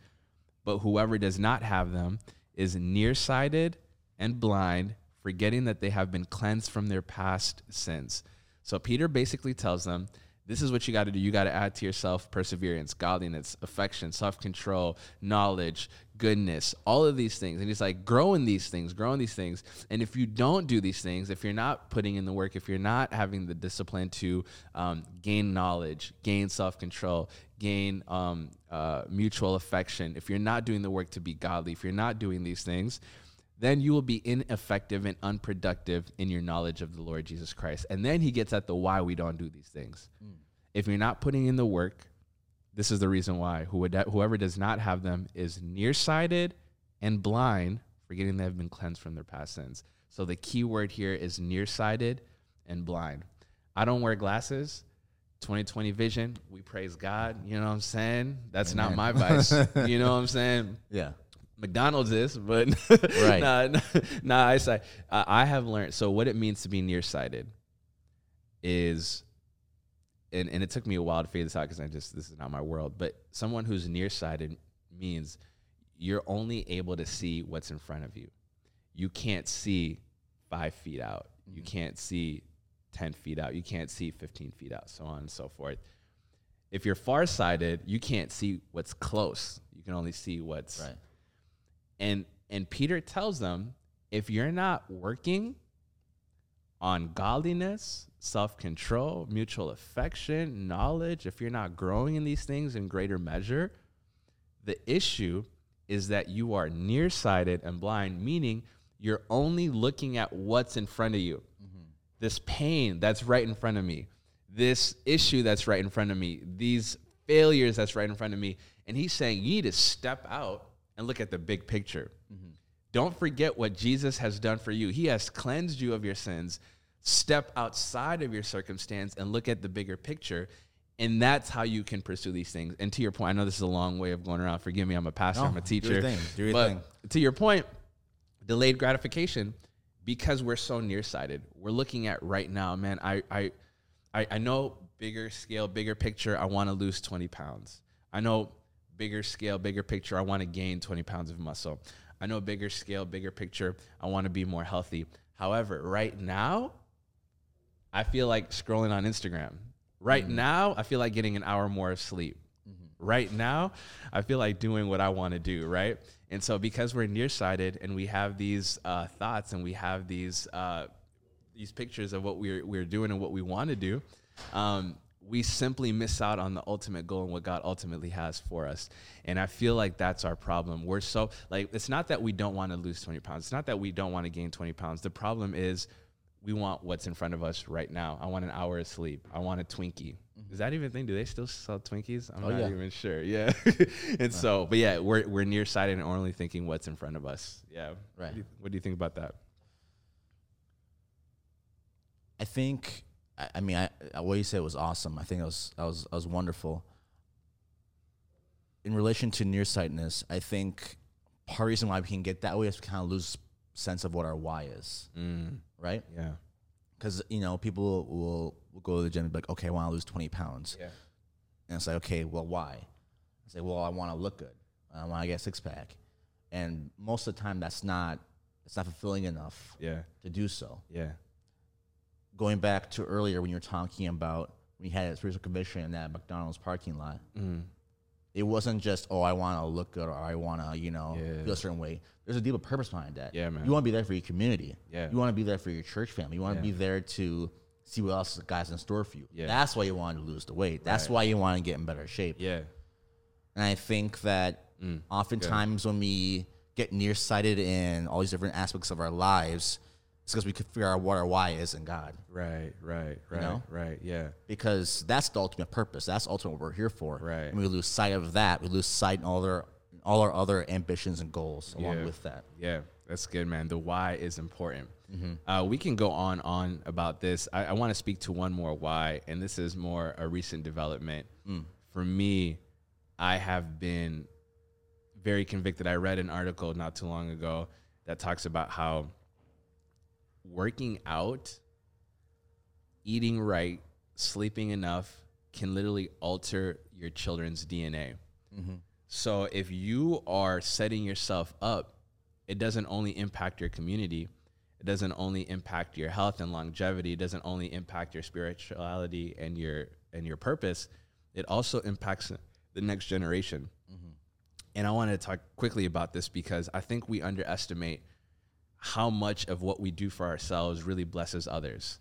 But whoever does not have them is nearsighted and blind, forgetting that they have been cleansed from their past sins. So Peter basically tells them, this is what you got to do. You got to add to yourself perseverance, godliness, affection, self control, knowledge, goodness, all of these things. And he's like, grow in these things, grow in these things. And if you don't do these things, if you're not putting in the work, if you're not having the discipline to um, gain knowledge, gain self control, gain um, uh, mutual affection, if you're not doing the work to be godly, if you're not doing these things, then you will be ineffective and unproductive in your knowledge of the Lord Jesus Christ. And then he gets at the why we don't do these things. Mm. If you're not putting in the work, this is the reason why. Whoever does not have them is nearsighted and blind, forgetting they have been cleansed from their past sins. So the key word here is nearsighted and blind. I don't wear glasses. 2020 vision, we praise God. You know what I'm saying? That's not my vice. you know what I'm saying? Yeah. McDonald's is, but Right. nah, nah, I say I I have learned. So what it means to be nearsighted is, and and it took me a while to figure this out because I just this is not my world. But someone who's nearsighted means you're only able to see what's in front of you. You can't see five feet out. You mm-hmm. can't see ten feet out. You can't see fifteen feet out. So on and so forth. If you're farsighted, you can't see what's close. You can only see what's Right. And and Peter tells them if you're not working on godliness, self-control, mutual affection, knowledge, if you're not growing in these things in greater measure, the issue is that you are nearsighted and blind, meaning you're only looking at what's in front of you. Mm-hmm. This pain that's right in front of me, this issue that's right in front of me, these failures that's right in front of me. And he's saying you need to step out and look at the big picture. Mm-hmm. Don't forget what Jesus has done for you. He has cleansed you of your sins. Step outside of your circumstance and look at the bigger picture. And that's how you can pursue these things. And to your point, I know this is a long way of going around. Forgive me, I'm a pastor, No, I'm a teacher. do your thing. Do your but thing. to your point, delayed gratification, because we're so nearsighted, we're looking at right now, man. I I I, I know bigger scale, bigger picture, I want to lose 20 pounds. I know bigger scale, bigger picture, I want to gain 20 pounds of muscle. I know bigger scale, bigger picture, I want to be more healthy. However, right now, I feel like scrolling on Instagram. Right now, I feel like getting an hour more of sleep. Right now, I feel like doing what I want to do, right? And so, because we're nearsighted and we have these uh, thoughts and we have these uh, these pictures of what we're we're doing and what we want to do, um, we simply miss out on the ultimate goal and what God ultimately has for us. And I feel like that's our problem. We're so like it's not that we don't want to lose 20 pounds. It's not that we don't want to gain 20 pounds. The problem is we want what's in front of us right now. I want an hour of sleep. I want a Twinkie. Mm-hmm. Is that even a thing? Do they still sell Twinkies? I'm Oh, not yeah. even sure. Yeah. and uh. so, but yeah, we're we're nearsighted and only thinking what's in front of us. Yeah. Right. What do you, what do you think about that? I think. I, I mean, I, what you said was awesome. I think it was that was that was wonderful. In relation to nearsightedness, I think part of the reason why we can get that way is we kind of lose sense of what our why is, Mm, right? yeah. Because you know people will, will go to the gym and be like, okay, I want to lose twenty pounds, Yeah. and it's like, okay, well, why? I say, well, I want to look good. I want to get a six pack, and most of the time, that's not it's not fulfilling enough Yeah. to do so. Yeah. Going back to earlier when you were talking about when you had a spiritual conviction in that McDonald's parking lot, Mm. it wasn't just oh I want to look good or I want to you know Yeah. feel a certain way. There's a deeper purpose behind that. Yeah, man. You want to be there for your community. Yeah. You want to be there for your church family. You want to Yeah. be there to see what else the guy's in store for you. Yeah. That's why you want to lose the weight. That's Right. why you want to get in better shape. Yeah. And I think that oftentimes when we get nearsighted in all these different aspects of our lives, it's because we could figure out what our why is in God. Right. Right. Right. know? Right. Yeah. Because that's the ultimate purpose. That's ultimately what we're here for. Right. And we lose sight of that. We lose sight in all our all our other ambitions and goals along Yeah. with that. Yeah, that's good, man. The why is important. Mm-hmm. Uh, we can go on on about this. I, I want to speak to one more why, and this is more a recent development. Mm. For me, I have been very convicted. I read an article not too long ago that talks about how working out, eating right, sleeping enough can literally alter your children's DNA. Mm-hmm. So if you are setting yourself up, it doesn't only impact your community, it doesn't only impact your health and longevity, it doesn't only impact your spirituality and your and your purpose, it also impacts the next generation. Mm-hmm. And I want to talk quickly about this because I think we underestimate how much of what we do for ourselves really blesses others.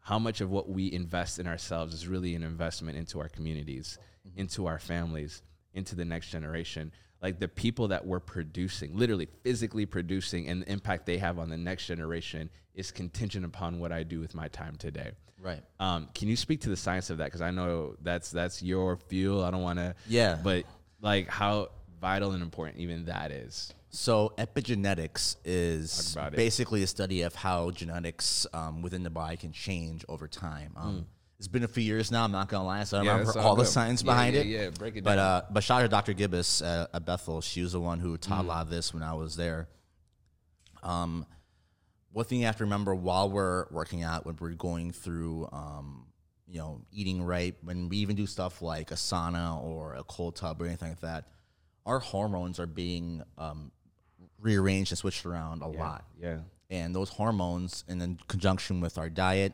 How much of what we invest in ourselves is really an investment into our communities, into our families, into the next generation. Like the people that we're producing, literally physically producing, and the impact they have on the next generation is contingent upon what I do with my time today. Right. Um, can you speak to the science of that? Because I know that's that's your field. I don't want to. Yeah. But like how vital and important even that is. So epigenetics is basically a study of how genetics um, within the body can change over time. Um, It's been a few years now. I'm not gonna lie, so I Hmm. Yeah, remember all all the science behind yeah, it. yeah, break it but down. uh, but shout out to Dr. Gibbous uh, at Bethel. She was the one who Hmm. taught a lot of this when I was there. Um, one thing you have to remember while we're working out, when we're going through, um, you know, eating right, when we even do stuff like a sauna or a cold tub or anything like that, our hormones are being um, rearranged and switched around a lot. Yeah. And those hormones, and in conjunction with our diet,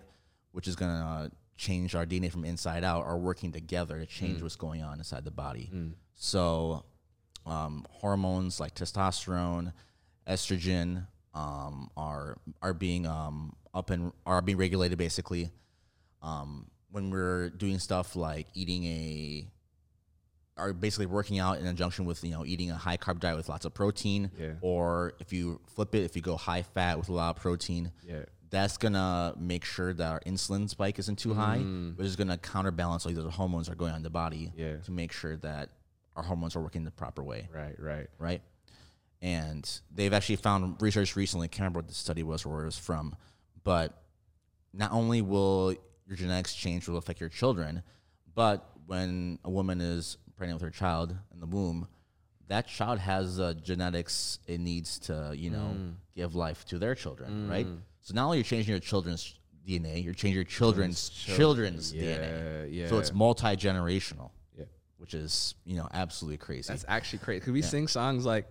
which is going to change our DNA from inside out, are working together to change what's going on inside the body. So, um, hormones like testosterone, estrogen, um, are are being um, up and are being regulated basically. Um, when we're doing stuff like eating a are basically working out in conjunction with you know eating a high carb diet with lots of protein, Yeah. or if you flip it, if you go high fat with a lot of protein, Yeah. that's gonna make sure that our insulin spike isn't too high, mm. which is gonna counterbalance all these other hormones that are going on in the body Yeah. to make sure that our hormones are working the proper way, Right. Right. right? And they've actually found research recently, I can't remember what the study was or where it was from, but not only will your genetics change, will affect your children, but when a woman is pregnant with her child in the womb, that child has uh, genetics it needs to, you know, give life to their children, right? So not only you're changing your children's DNA, you're changing your children's children's DNA. Yeah. So it's multi generational, Yeah. which is you know absolutely crazy. That's actually crazy. Could we sing songs like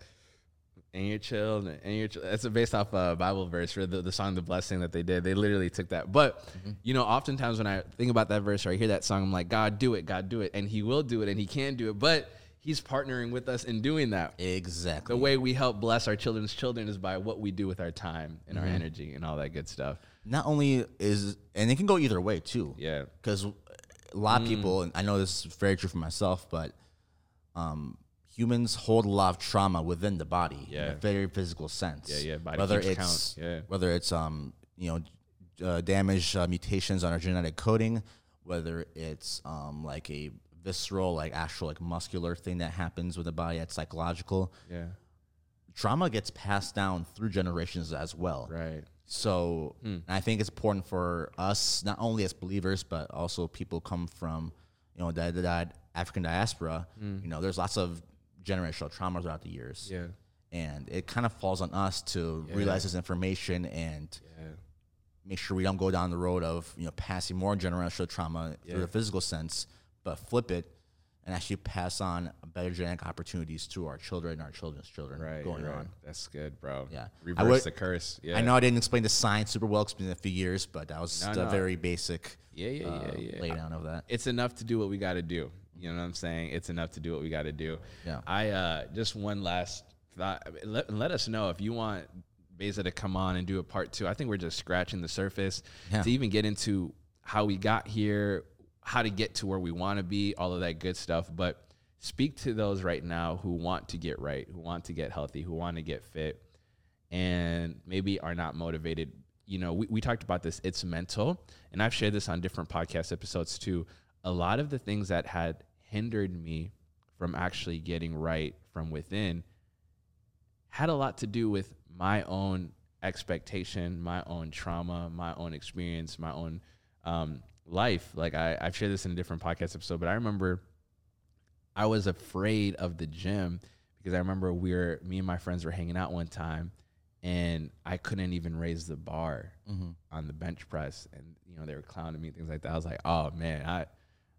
"And Your Child" and your Ch-" That's based off a Bible verse for the, the song "The Blessing" that they did. They literally took that. But Mm-hmm. you know, oftentimes when I think about that verse or I hear that song, I'm like, God, do it, God, do it, and He will do it, and He can do it. But He's partnering with us in doing that. exactly The way we help bless our children's children is by what we do with our time and Mm-hmm. our energy and all that good stuff. not only is and it can go either way too. Yeah. because a lot of people, and I know this is very true for myself, but um, humans hold a lot of trauma within the body in Yeah. a very physical sense. Yeah, yeah, body Whether it's count, yeah. whether it's um you know uh, damage uh, mutations on our genetic coding, whether it's um like a visceral like actual like muscular thing that happens with the body that's psychological. Yeah. Trauma gets passed down through generations as well. Right. So Hmm. I think it's important for us, not only as believers, but also people come from, you know, that African diaspora. You know, there's lots of generational trauma throughout the years. Yeah. And it kind of falls on us to realize this information and Yeah. make sure we don't go down the road of, you know, passing more generational trauma through the physical sense, but flip it and actually pass on better genetic opportunities to our children and our children's children Right. going right. on. That's good, bro. Yeah. Reverse would- the curse. Yeah. I know I didn't explain the science super well. It's been a few years, but that was No, the no. very basic Yeah, yeah, uh, yeah, yeah. lay down of that. it's enough to do what we got to do. You know what I'm saying? It's enough to do what we got to do. Yeah. I uh, just one last thought. Let, let us know if you want Beza to come on and do a part two. I think we're just scratching the surface Yeah. to even get into how we got here, how to get to where we want to be, all of that good stuff. But speak to those right now who want to get right, who want to get healthy, who want to get fit, and maybe are not motivated. You know, we, we talked about this, it's mental. And I've shared this on different podcast episodes too. A lot of the things that had hindered me from actually getting right from within had a lot to do with my own expectation, my own trauma, my own experience, my own um, life. Like I, I've shared this in a different podcast episode, but I remember I was afraid of the gym because I remember we were me and my friends were hanging out one time and I couldn't even raise the bar on the bench press and you know they were clowning me things like that. I was like, "Oh man, I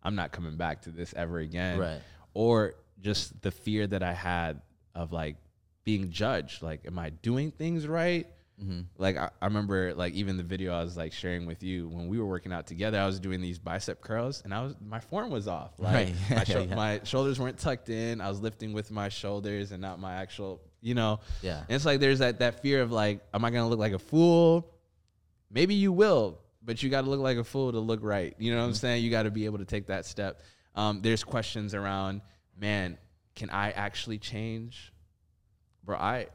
I'm not coming back to this ever again." Right. Or just the fear that I had of like being judged. Like, am I doing things right? Mm-hmm. Like I, I remember like even the video I was like sharing with you when we were working out together, I was doing these bicep curls and I was my form was off. Like Right. my, shou- yeah. my shoulders weren't tucked in. I was lifting with my shoulders and not my actual, you know. Yeah. And it's like there's that that fear of like, am I gonna look like a fool? Maybe you will, but you got to look like a fool to look right. You know what I'm saying? You got to be able to take that step. Um, there's questions around, man, can I actually change? Bro, I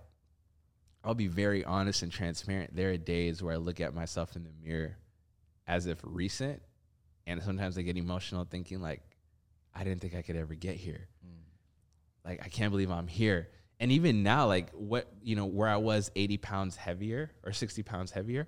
I'll be very honest and transparent. There are days where I look at myself in the mirror as if recent, and sometimes I get emotional thinking like, I didn't think I could ever get here. Like I can't believe I'm here. And even now, like what you know, where I was 80 pounds heavier or 60 pounds heavier,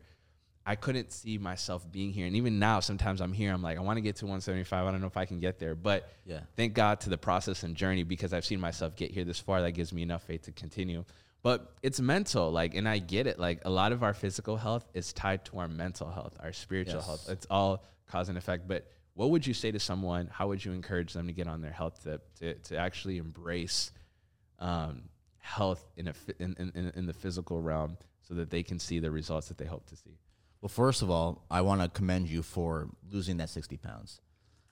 I couldn't see myself being here. And even now, sometimes I'm here. I'm like, I want to get to 175. I don't know if I can get there, but Yeah. thank God to the process and journey because I've seen myself get here this far. That gives me enough faith to continue. But it's mental, like, and I get it. Like, a lot of our physical health is tied to our mental health, our spiritual Yes. health. It's all cause and effect. But what would you say to someone? How would you encourage them to get on their health tip to, to actually embrace um, health in, a, in, in, in the physical realm so that they can see the results that they hope to see? Well, first of all, I want to commend you for losing that 60 pounds.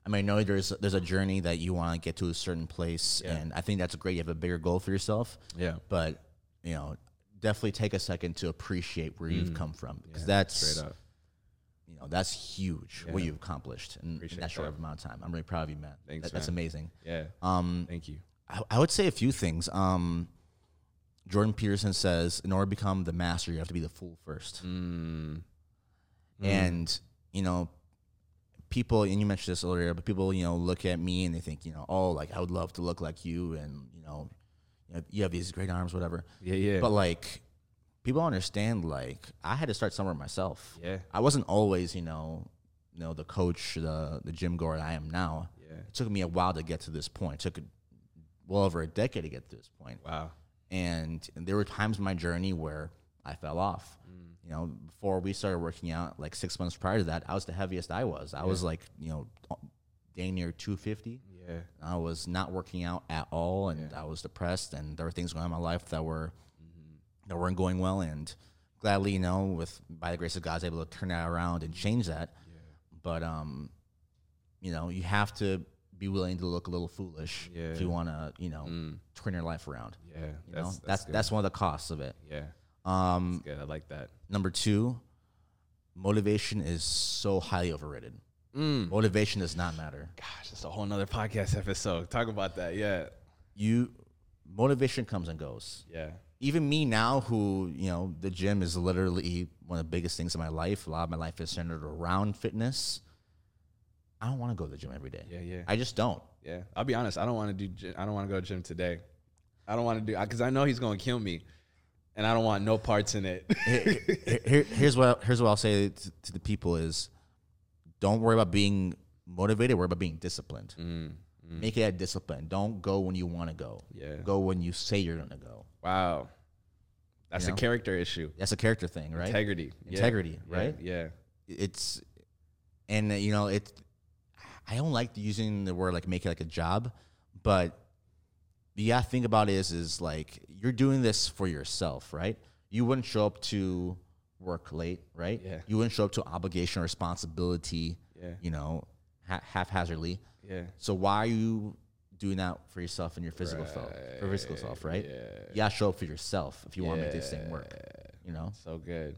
I mean, I know there's there's a journey that you want to get to a certain place, Yeah. and I think that's great. You have a bigger goal for yourself. Yeah. But you know, definitely take a second to appreciate where you've come from because Yeah, that's you know that's huge what you've accomplished in, in that short that. amount of time. I'm really proud of you, man. Thanks, That- That's amazing. Yeah. Um, Thank you. I, I would say a few things. Um, Jordan Peterson says, in order to become the master, you have to be the fool first. Mm. Mm-hmm. And you know, people, and you mentioned this earlier, but people, you know, look at me and they think, you know, oh, like I would love to look like you, and you know, you, have these great arms, whatever. Yeah, yeah. But like, people understand, like I had to start somewhere myself. Yeah. I wasn't always, you know, you know, the coach, the the gym goer I am now. Yeah. It took me a while to get to this point. It took well over a decade to get to this point Wow. and there were times in my journey where I fell off. You know, before we started working out, like six months prior to that, I was the heaviest I was. I was like, you know, dang near 250. Yeah. I was not working out at all, and I was depressed, and there were things going on in my life that were that weren't going well. And gladly, you know, with by the grace of God, I was able to turn that around and change that. Yeah. But um, you know, you have to be willing to look a little foolish Yeah. if you want to, you know, turn your life around. Yeah. You know, that's that's that's, one of the costs of it. Yeah. Um, Good. I like that. Number two, motivation is so highly overrated. Mm. Motivation does not matter. Gosh, that's a whole nother podcast episode. Talk about that. Yeah. You, motivation comes and goes. Yeah. Even me now, who you know, the gym is literally one of the biggest things in my life. A lot of my life is centered around fitness. I don't want to go to the gym every day. Yeah. Yeah. I just don't. yeah. I'll be honest. I don't want to do. I don't want to go to the gym today. I don't want to do because I know he's going to kill me, and I don't want no parts in it. Here- here- here's what here's what I'll say to, to the people is, don't worry about being motivated. Worry about being disciplined. Make it a discipline. Don't go when you want to go. Yeah. Go when you say you're gonna go. wow. That's You a character issue. That's a character thing, right? Integrity. Integrity, Yeah. right? Yeah. It's, and uh, you know it. I don't like using the word like make it like a job, but you gotta think about it is is like you're doing this for yourself, right? You wouldn't show up to work late, right? Yeah. You wouldn't show up to obligation or responsibility, Yeah. you know, ha- haphazardly. Yeah. So why are you doing that for yourself and your physical self, for physical self, right? Yeah. You gotta show up for yourself if you want to make this thing work. You know. So good.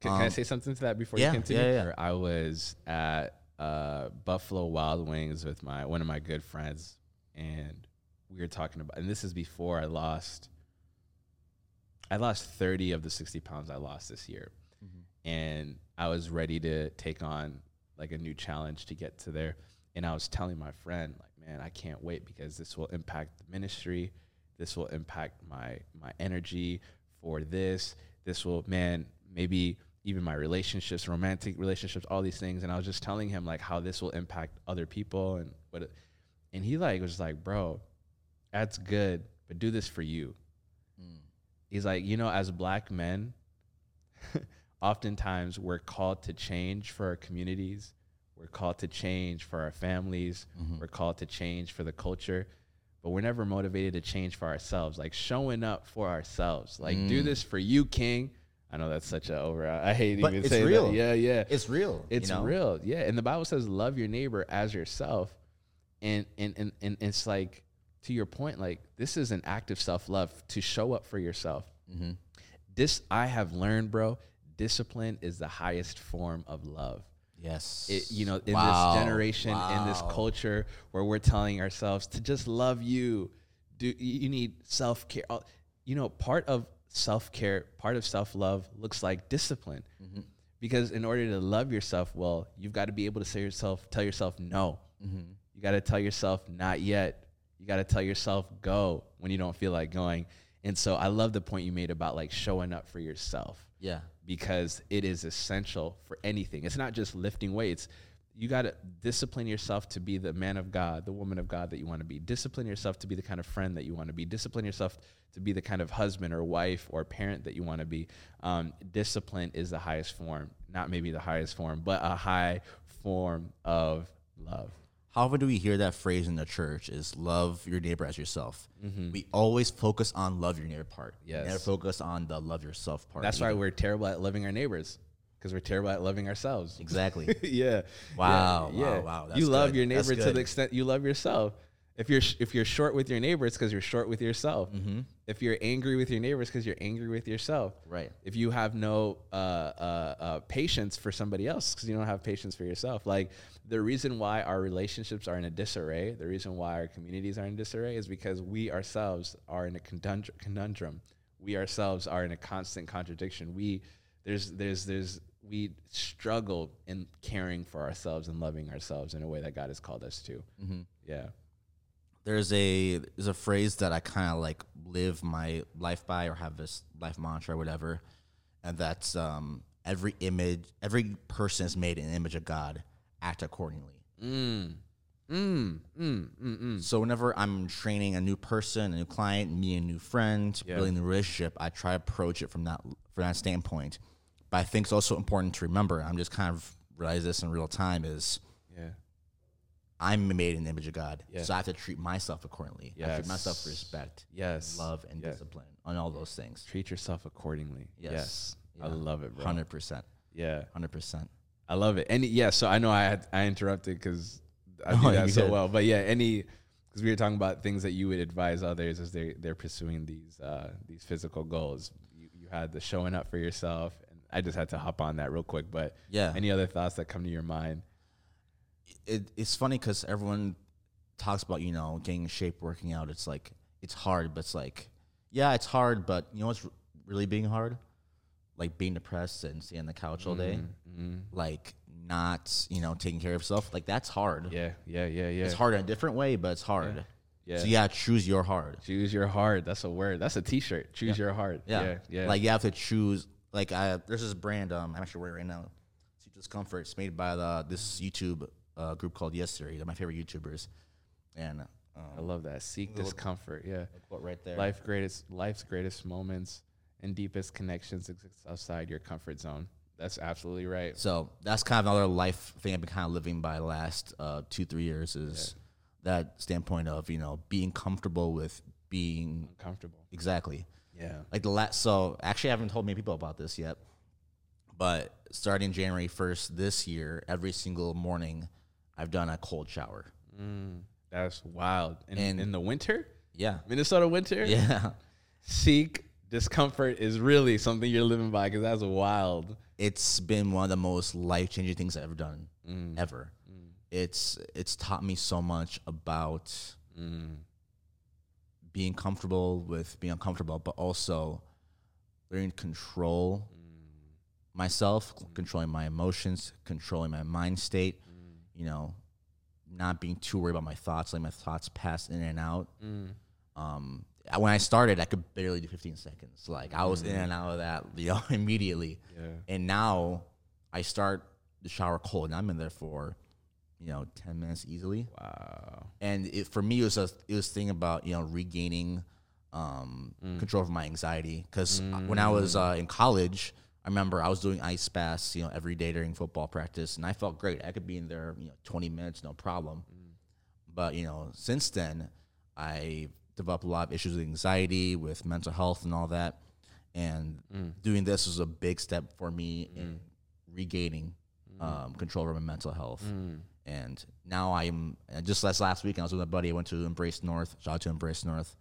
Can, can I say something to that before yeah, you continue? yeah, yeah. I was at uh, Buffalo Wild Wings with my one of my good friends, and we were talking about. And this is before I lost. I lost thirty of the sixty pounds I lost this year, mm-hmm. and I was ready to take on like a new challenge to get to there. And I was telling my friend, like, man, I can't wait because this will impact the ministry. This will impact my my energy for this. This will, man, maybe even my relationships, romantic relationships, all these things. And I was just telling him like how this will impact other people and what. It, and he like was like, bro, that's good, but do this for you. Hmm. He's like, you know, as black men, oftentimes we're called to change for our communities. We're called to change for our families. Mm-hmm. We're called to change for the culture, but we're never motivated to change for ourselves. Like showing up for ourselves. Like do mm. this for you, King. I know that's such a over. I hate But even it's saying real. that. Yeah, yeah. It's real. It's you know? real. Yeah. And the Bible says love your neighbor as yourself. And and and, and it's like to your point, like this is an act of self-love to show up for yourself. Mm-hmm. This I have learned, bro. Discipline is the highest form of love. Yes. It, you know, in Wow. this generation, in this culture where we're telling ourselves to just love you, do you you need self care? You know, part of self care, part of self love looks like discipline, Mm-hmm. because in order to love yourself well, you've got to be able to say yourself, tell yourself no. Mm-hmm. You got to tell yourself not yet. You got to tell yourself go when you don't feel like going. And so I love the point you made about like showing up for yourself Yeah. because it is essential for anything. It's not just lifting weights. You got to discipline yourself to be the man of God, the woman of God that you want to be. Discipline yourself to be the kind of friend that you want to be. Discipline yourself to be the kind of husband or wife or parent that you want to be. Um, discipline is the highest form, not maybe the highest form, but a high form of love. How often do we hear that phrase in the church is love your neighbor as yourself? Mm-hmm. We always focus on love your neighbor part. Yes. Never focus on the love yourself part. That's why we're terrible at loving our neighbors because we're terrible at loving ourselves. Exactly. yeah. Wow, Yeah. wow, wow, that's you love good. your neighbor to the extent you love yourself. If you're sh- if you're short with your neighbor, it's because you're short with yourself. Mm-hmm. If you're angry with your neighbor, it's because you're angry with yourself. Right. If you have no uh, uh, uh, patience for somebody else, because you don't have patience for yourself. Like the reason why our relationships are in a disarray, the reason why our communities are in disarray, is because we ourselves are in a conundrum. conundrum. We ourselves are in a constant contradiction. We there's there's there's we struggle in caring for ourselves and loving ourselves in a way that God has called us to. Mm-hmm. Yeah. There's a there's a phrase that I kind of like live my life by or have this life mantra or whatever, and that's um, every image, every person is made in the image of God. Act accordingly. Mm. Mm. Mm. Mm. Mm. So whenever I'm training a new person, a new client, me a new friend, Yeah. building the relationship, I try to approach it from that from that standpoint. But I think it's also important to remember. I'm just kind of realize this in real time is Yeah. I'm made in the image of God, Yeah. so I have to treat myself accordingly. I treat myself with respect, Yes. love, and Yeah. discipline on all those things. Treat yourself accordingly. Yes. Yes. I love it, bro. Hundred percent, Yeah. hundred percent. I love it. And yeah, so I know I had, I interrupted because I do that so well. But yeah, any because we were talking about things that you would advise others as they they're pursuing these uh, these physical goals. You, you had the showing up for yourself, and I just had to hop on that real quick. But Yeah. any other thoughts that come to your mind? It, it's funny because everyone talks about you know getting in shape, working out. It's like it's hard, but it's like yeah, it's hard. But you know what's r- really being hard? Like being depressed and staying on the couch all day. Mm-hmm. Like not you know taking care of yourself. Like that's hard. Yeah, yeah, yeah, yeah. It's hard in a different way, but it's hard. Yeah. So yeah, choose your hard. Choose your heart. That's a word. That's a T-shirt. Choose your heart. Yeah. yeah, yeah. Like you have to choose. Like I, there's this brand. Um, I'm actually wearing it right now. Seek Discomfort. It's made by the this YouTube uh, group called Yes Theory. They're my favorite YouTubers. And I um, love that. Seek discomfort. Yeah. quote right there. Life greatest life's greatest moments and deepest connections exist outside your comfort zone. That's absolutely right. So that's kind of another life thing I've been kind of living by the last uh, two three years is that standpoint of you know being comfortable with being Comfortable. exactly Yeah. like the last. So actually, I haven't told many people about this yet, but starting January first this year, every single morning, I've done a cold shower. Mm, that's wild. In, And- in the winter, Yeah, Minnesota winter, yeah, seek discomfort is really something you're living by because that's wild. it's been one of the most life changing things I've mm. ever done, ever. It's it's taught me so much about mm. being comfortable with being uncomfortable, but also learning to control myself, controlling my emotions, controlling my mind state. You know, not being too worried about my thoughts, like my thoughts pass in and out. Um, when I started, I could barely do 15 seconds. Like I was in and out of that, you know, immediately. And now I start the shower cold, and I'm in there for, you know, 10 minutes easily. Wow. And it, for me, it was a it was thing about you know regaining um, control over my anxiety. Because when I was uh, in college, I remember I was doing ice baths, you know, every day during football practice, and I felt great. I could be in there, you know, 20 minutes, no problem. Mm-hmm. But you know, since then, I developed a lot of issues with anxiety, with mental health, and all that. And mm. doing this was a big step for me mm. in regaining mm. um, control over my mental health. And now I'm and uh, just last last week, I was with a buddy. I went to Embrace North. Shout out to Embrace North.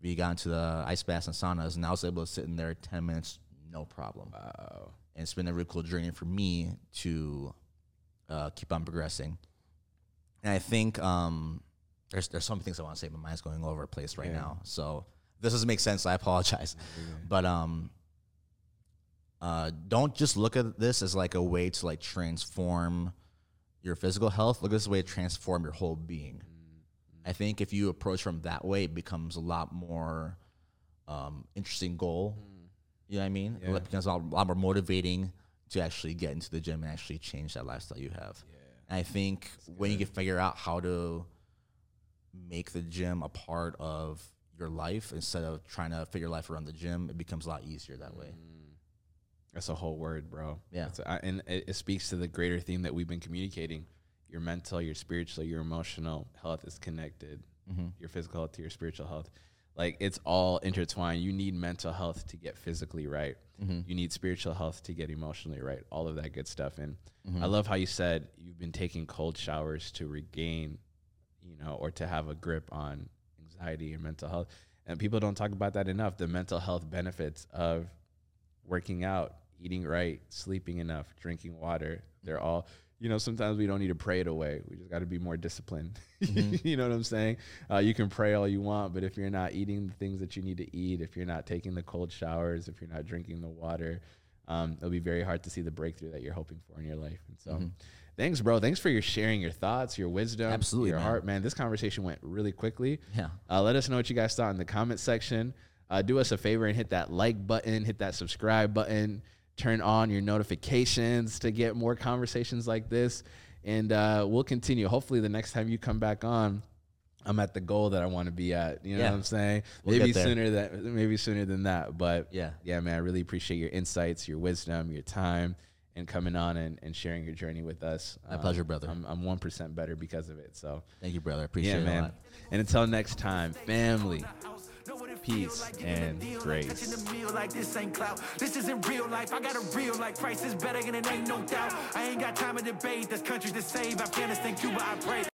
We got into the ice baths and saunas, and I was able to sit in there 10 minutes, no problem. Wow. And it's been a really cool journey for me to uh, keep on progressing. And I think um, there's there's so many things I want to say, but mine's going all over the place right Yeah. now. So this doesn't make sense. I apologize. But um, uh, don't just look at this as like a way to like transform your physical health. Look at this as a way to transform your whole being. I think if you approach from that way, it becomes a lot more um, interesting goal. You know what I mean? Yeah. It becomes a lot, more motivating to actually get into the gym and actually change that lifestyle you have. And I think when you can figure out how to make the gym a part of your life instead of trying to fit your life around the gym, it becomes a lot easier that way. Mm. That's a whole word, bro. Yeah. That's I and it, it speaks to the greater theme that we've been communicating. Your mental, your spiritual, your emotional health is connected. Mm-hmm. Your physical health to your spiritual health. Like it's all intertwined. You need mental health to get physically right. Mm-hmm. You need spiritual health to get emotionally right. All of that good stuff. And mm-hmm. I love how you said you've been taking cold showers to regain, you know, or to have a grip on anxiety and mental health. And people don't talk about that enough. The mental health benefits of working out, eating right, sleeping enough, drinking water. They're all, you know, sometimes we don't need to pray it away. We just got to be more disciplined. you know what I'm saying? Uh, you can pray all you want, but if you're not eating the things that you need to eat, if you're not taking the cold showers, if you're not drinking the water, um, it'll be very hard to see the breakthrough that you're hoping for in your life. And so, thanks, bro. Thanks for your sharing your thoughts, your wisdom, Absolutely, your man. heart, man. This conversation went really quickly. Yeah. Uh, let us know what you guys thought in the comment section. Uh, do us a favor and hit that like button, hit that subscribe button, turn on your notifications to get more conversations like this. And uh, we'll continue. Hopefully, the next time you come back on, I'm at the goal that I want to be at. You know Yeah. what I'm saying? We'll maybe sooner that maybe sooner than that. But Yeah. yeah, man, I really appreciate your insights, your wisdom, your time, and coming on and, and sharing your journey with us. My pleasure, brother. I'm I'm one percent better because of it. So Thank you, brother. I appreciate yeah, it man. And until next time, family, peace, and grace. this ain't clout. This isn't real life. I got a real life. Price is better it ain't no doubt. I ain't got time to debate. There's countries to save. Afghanistan, Cuba, I pray.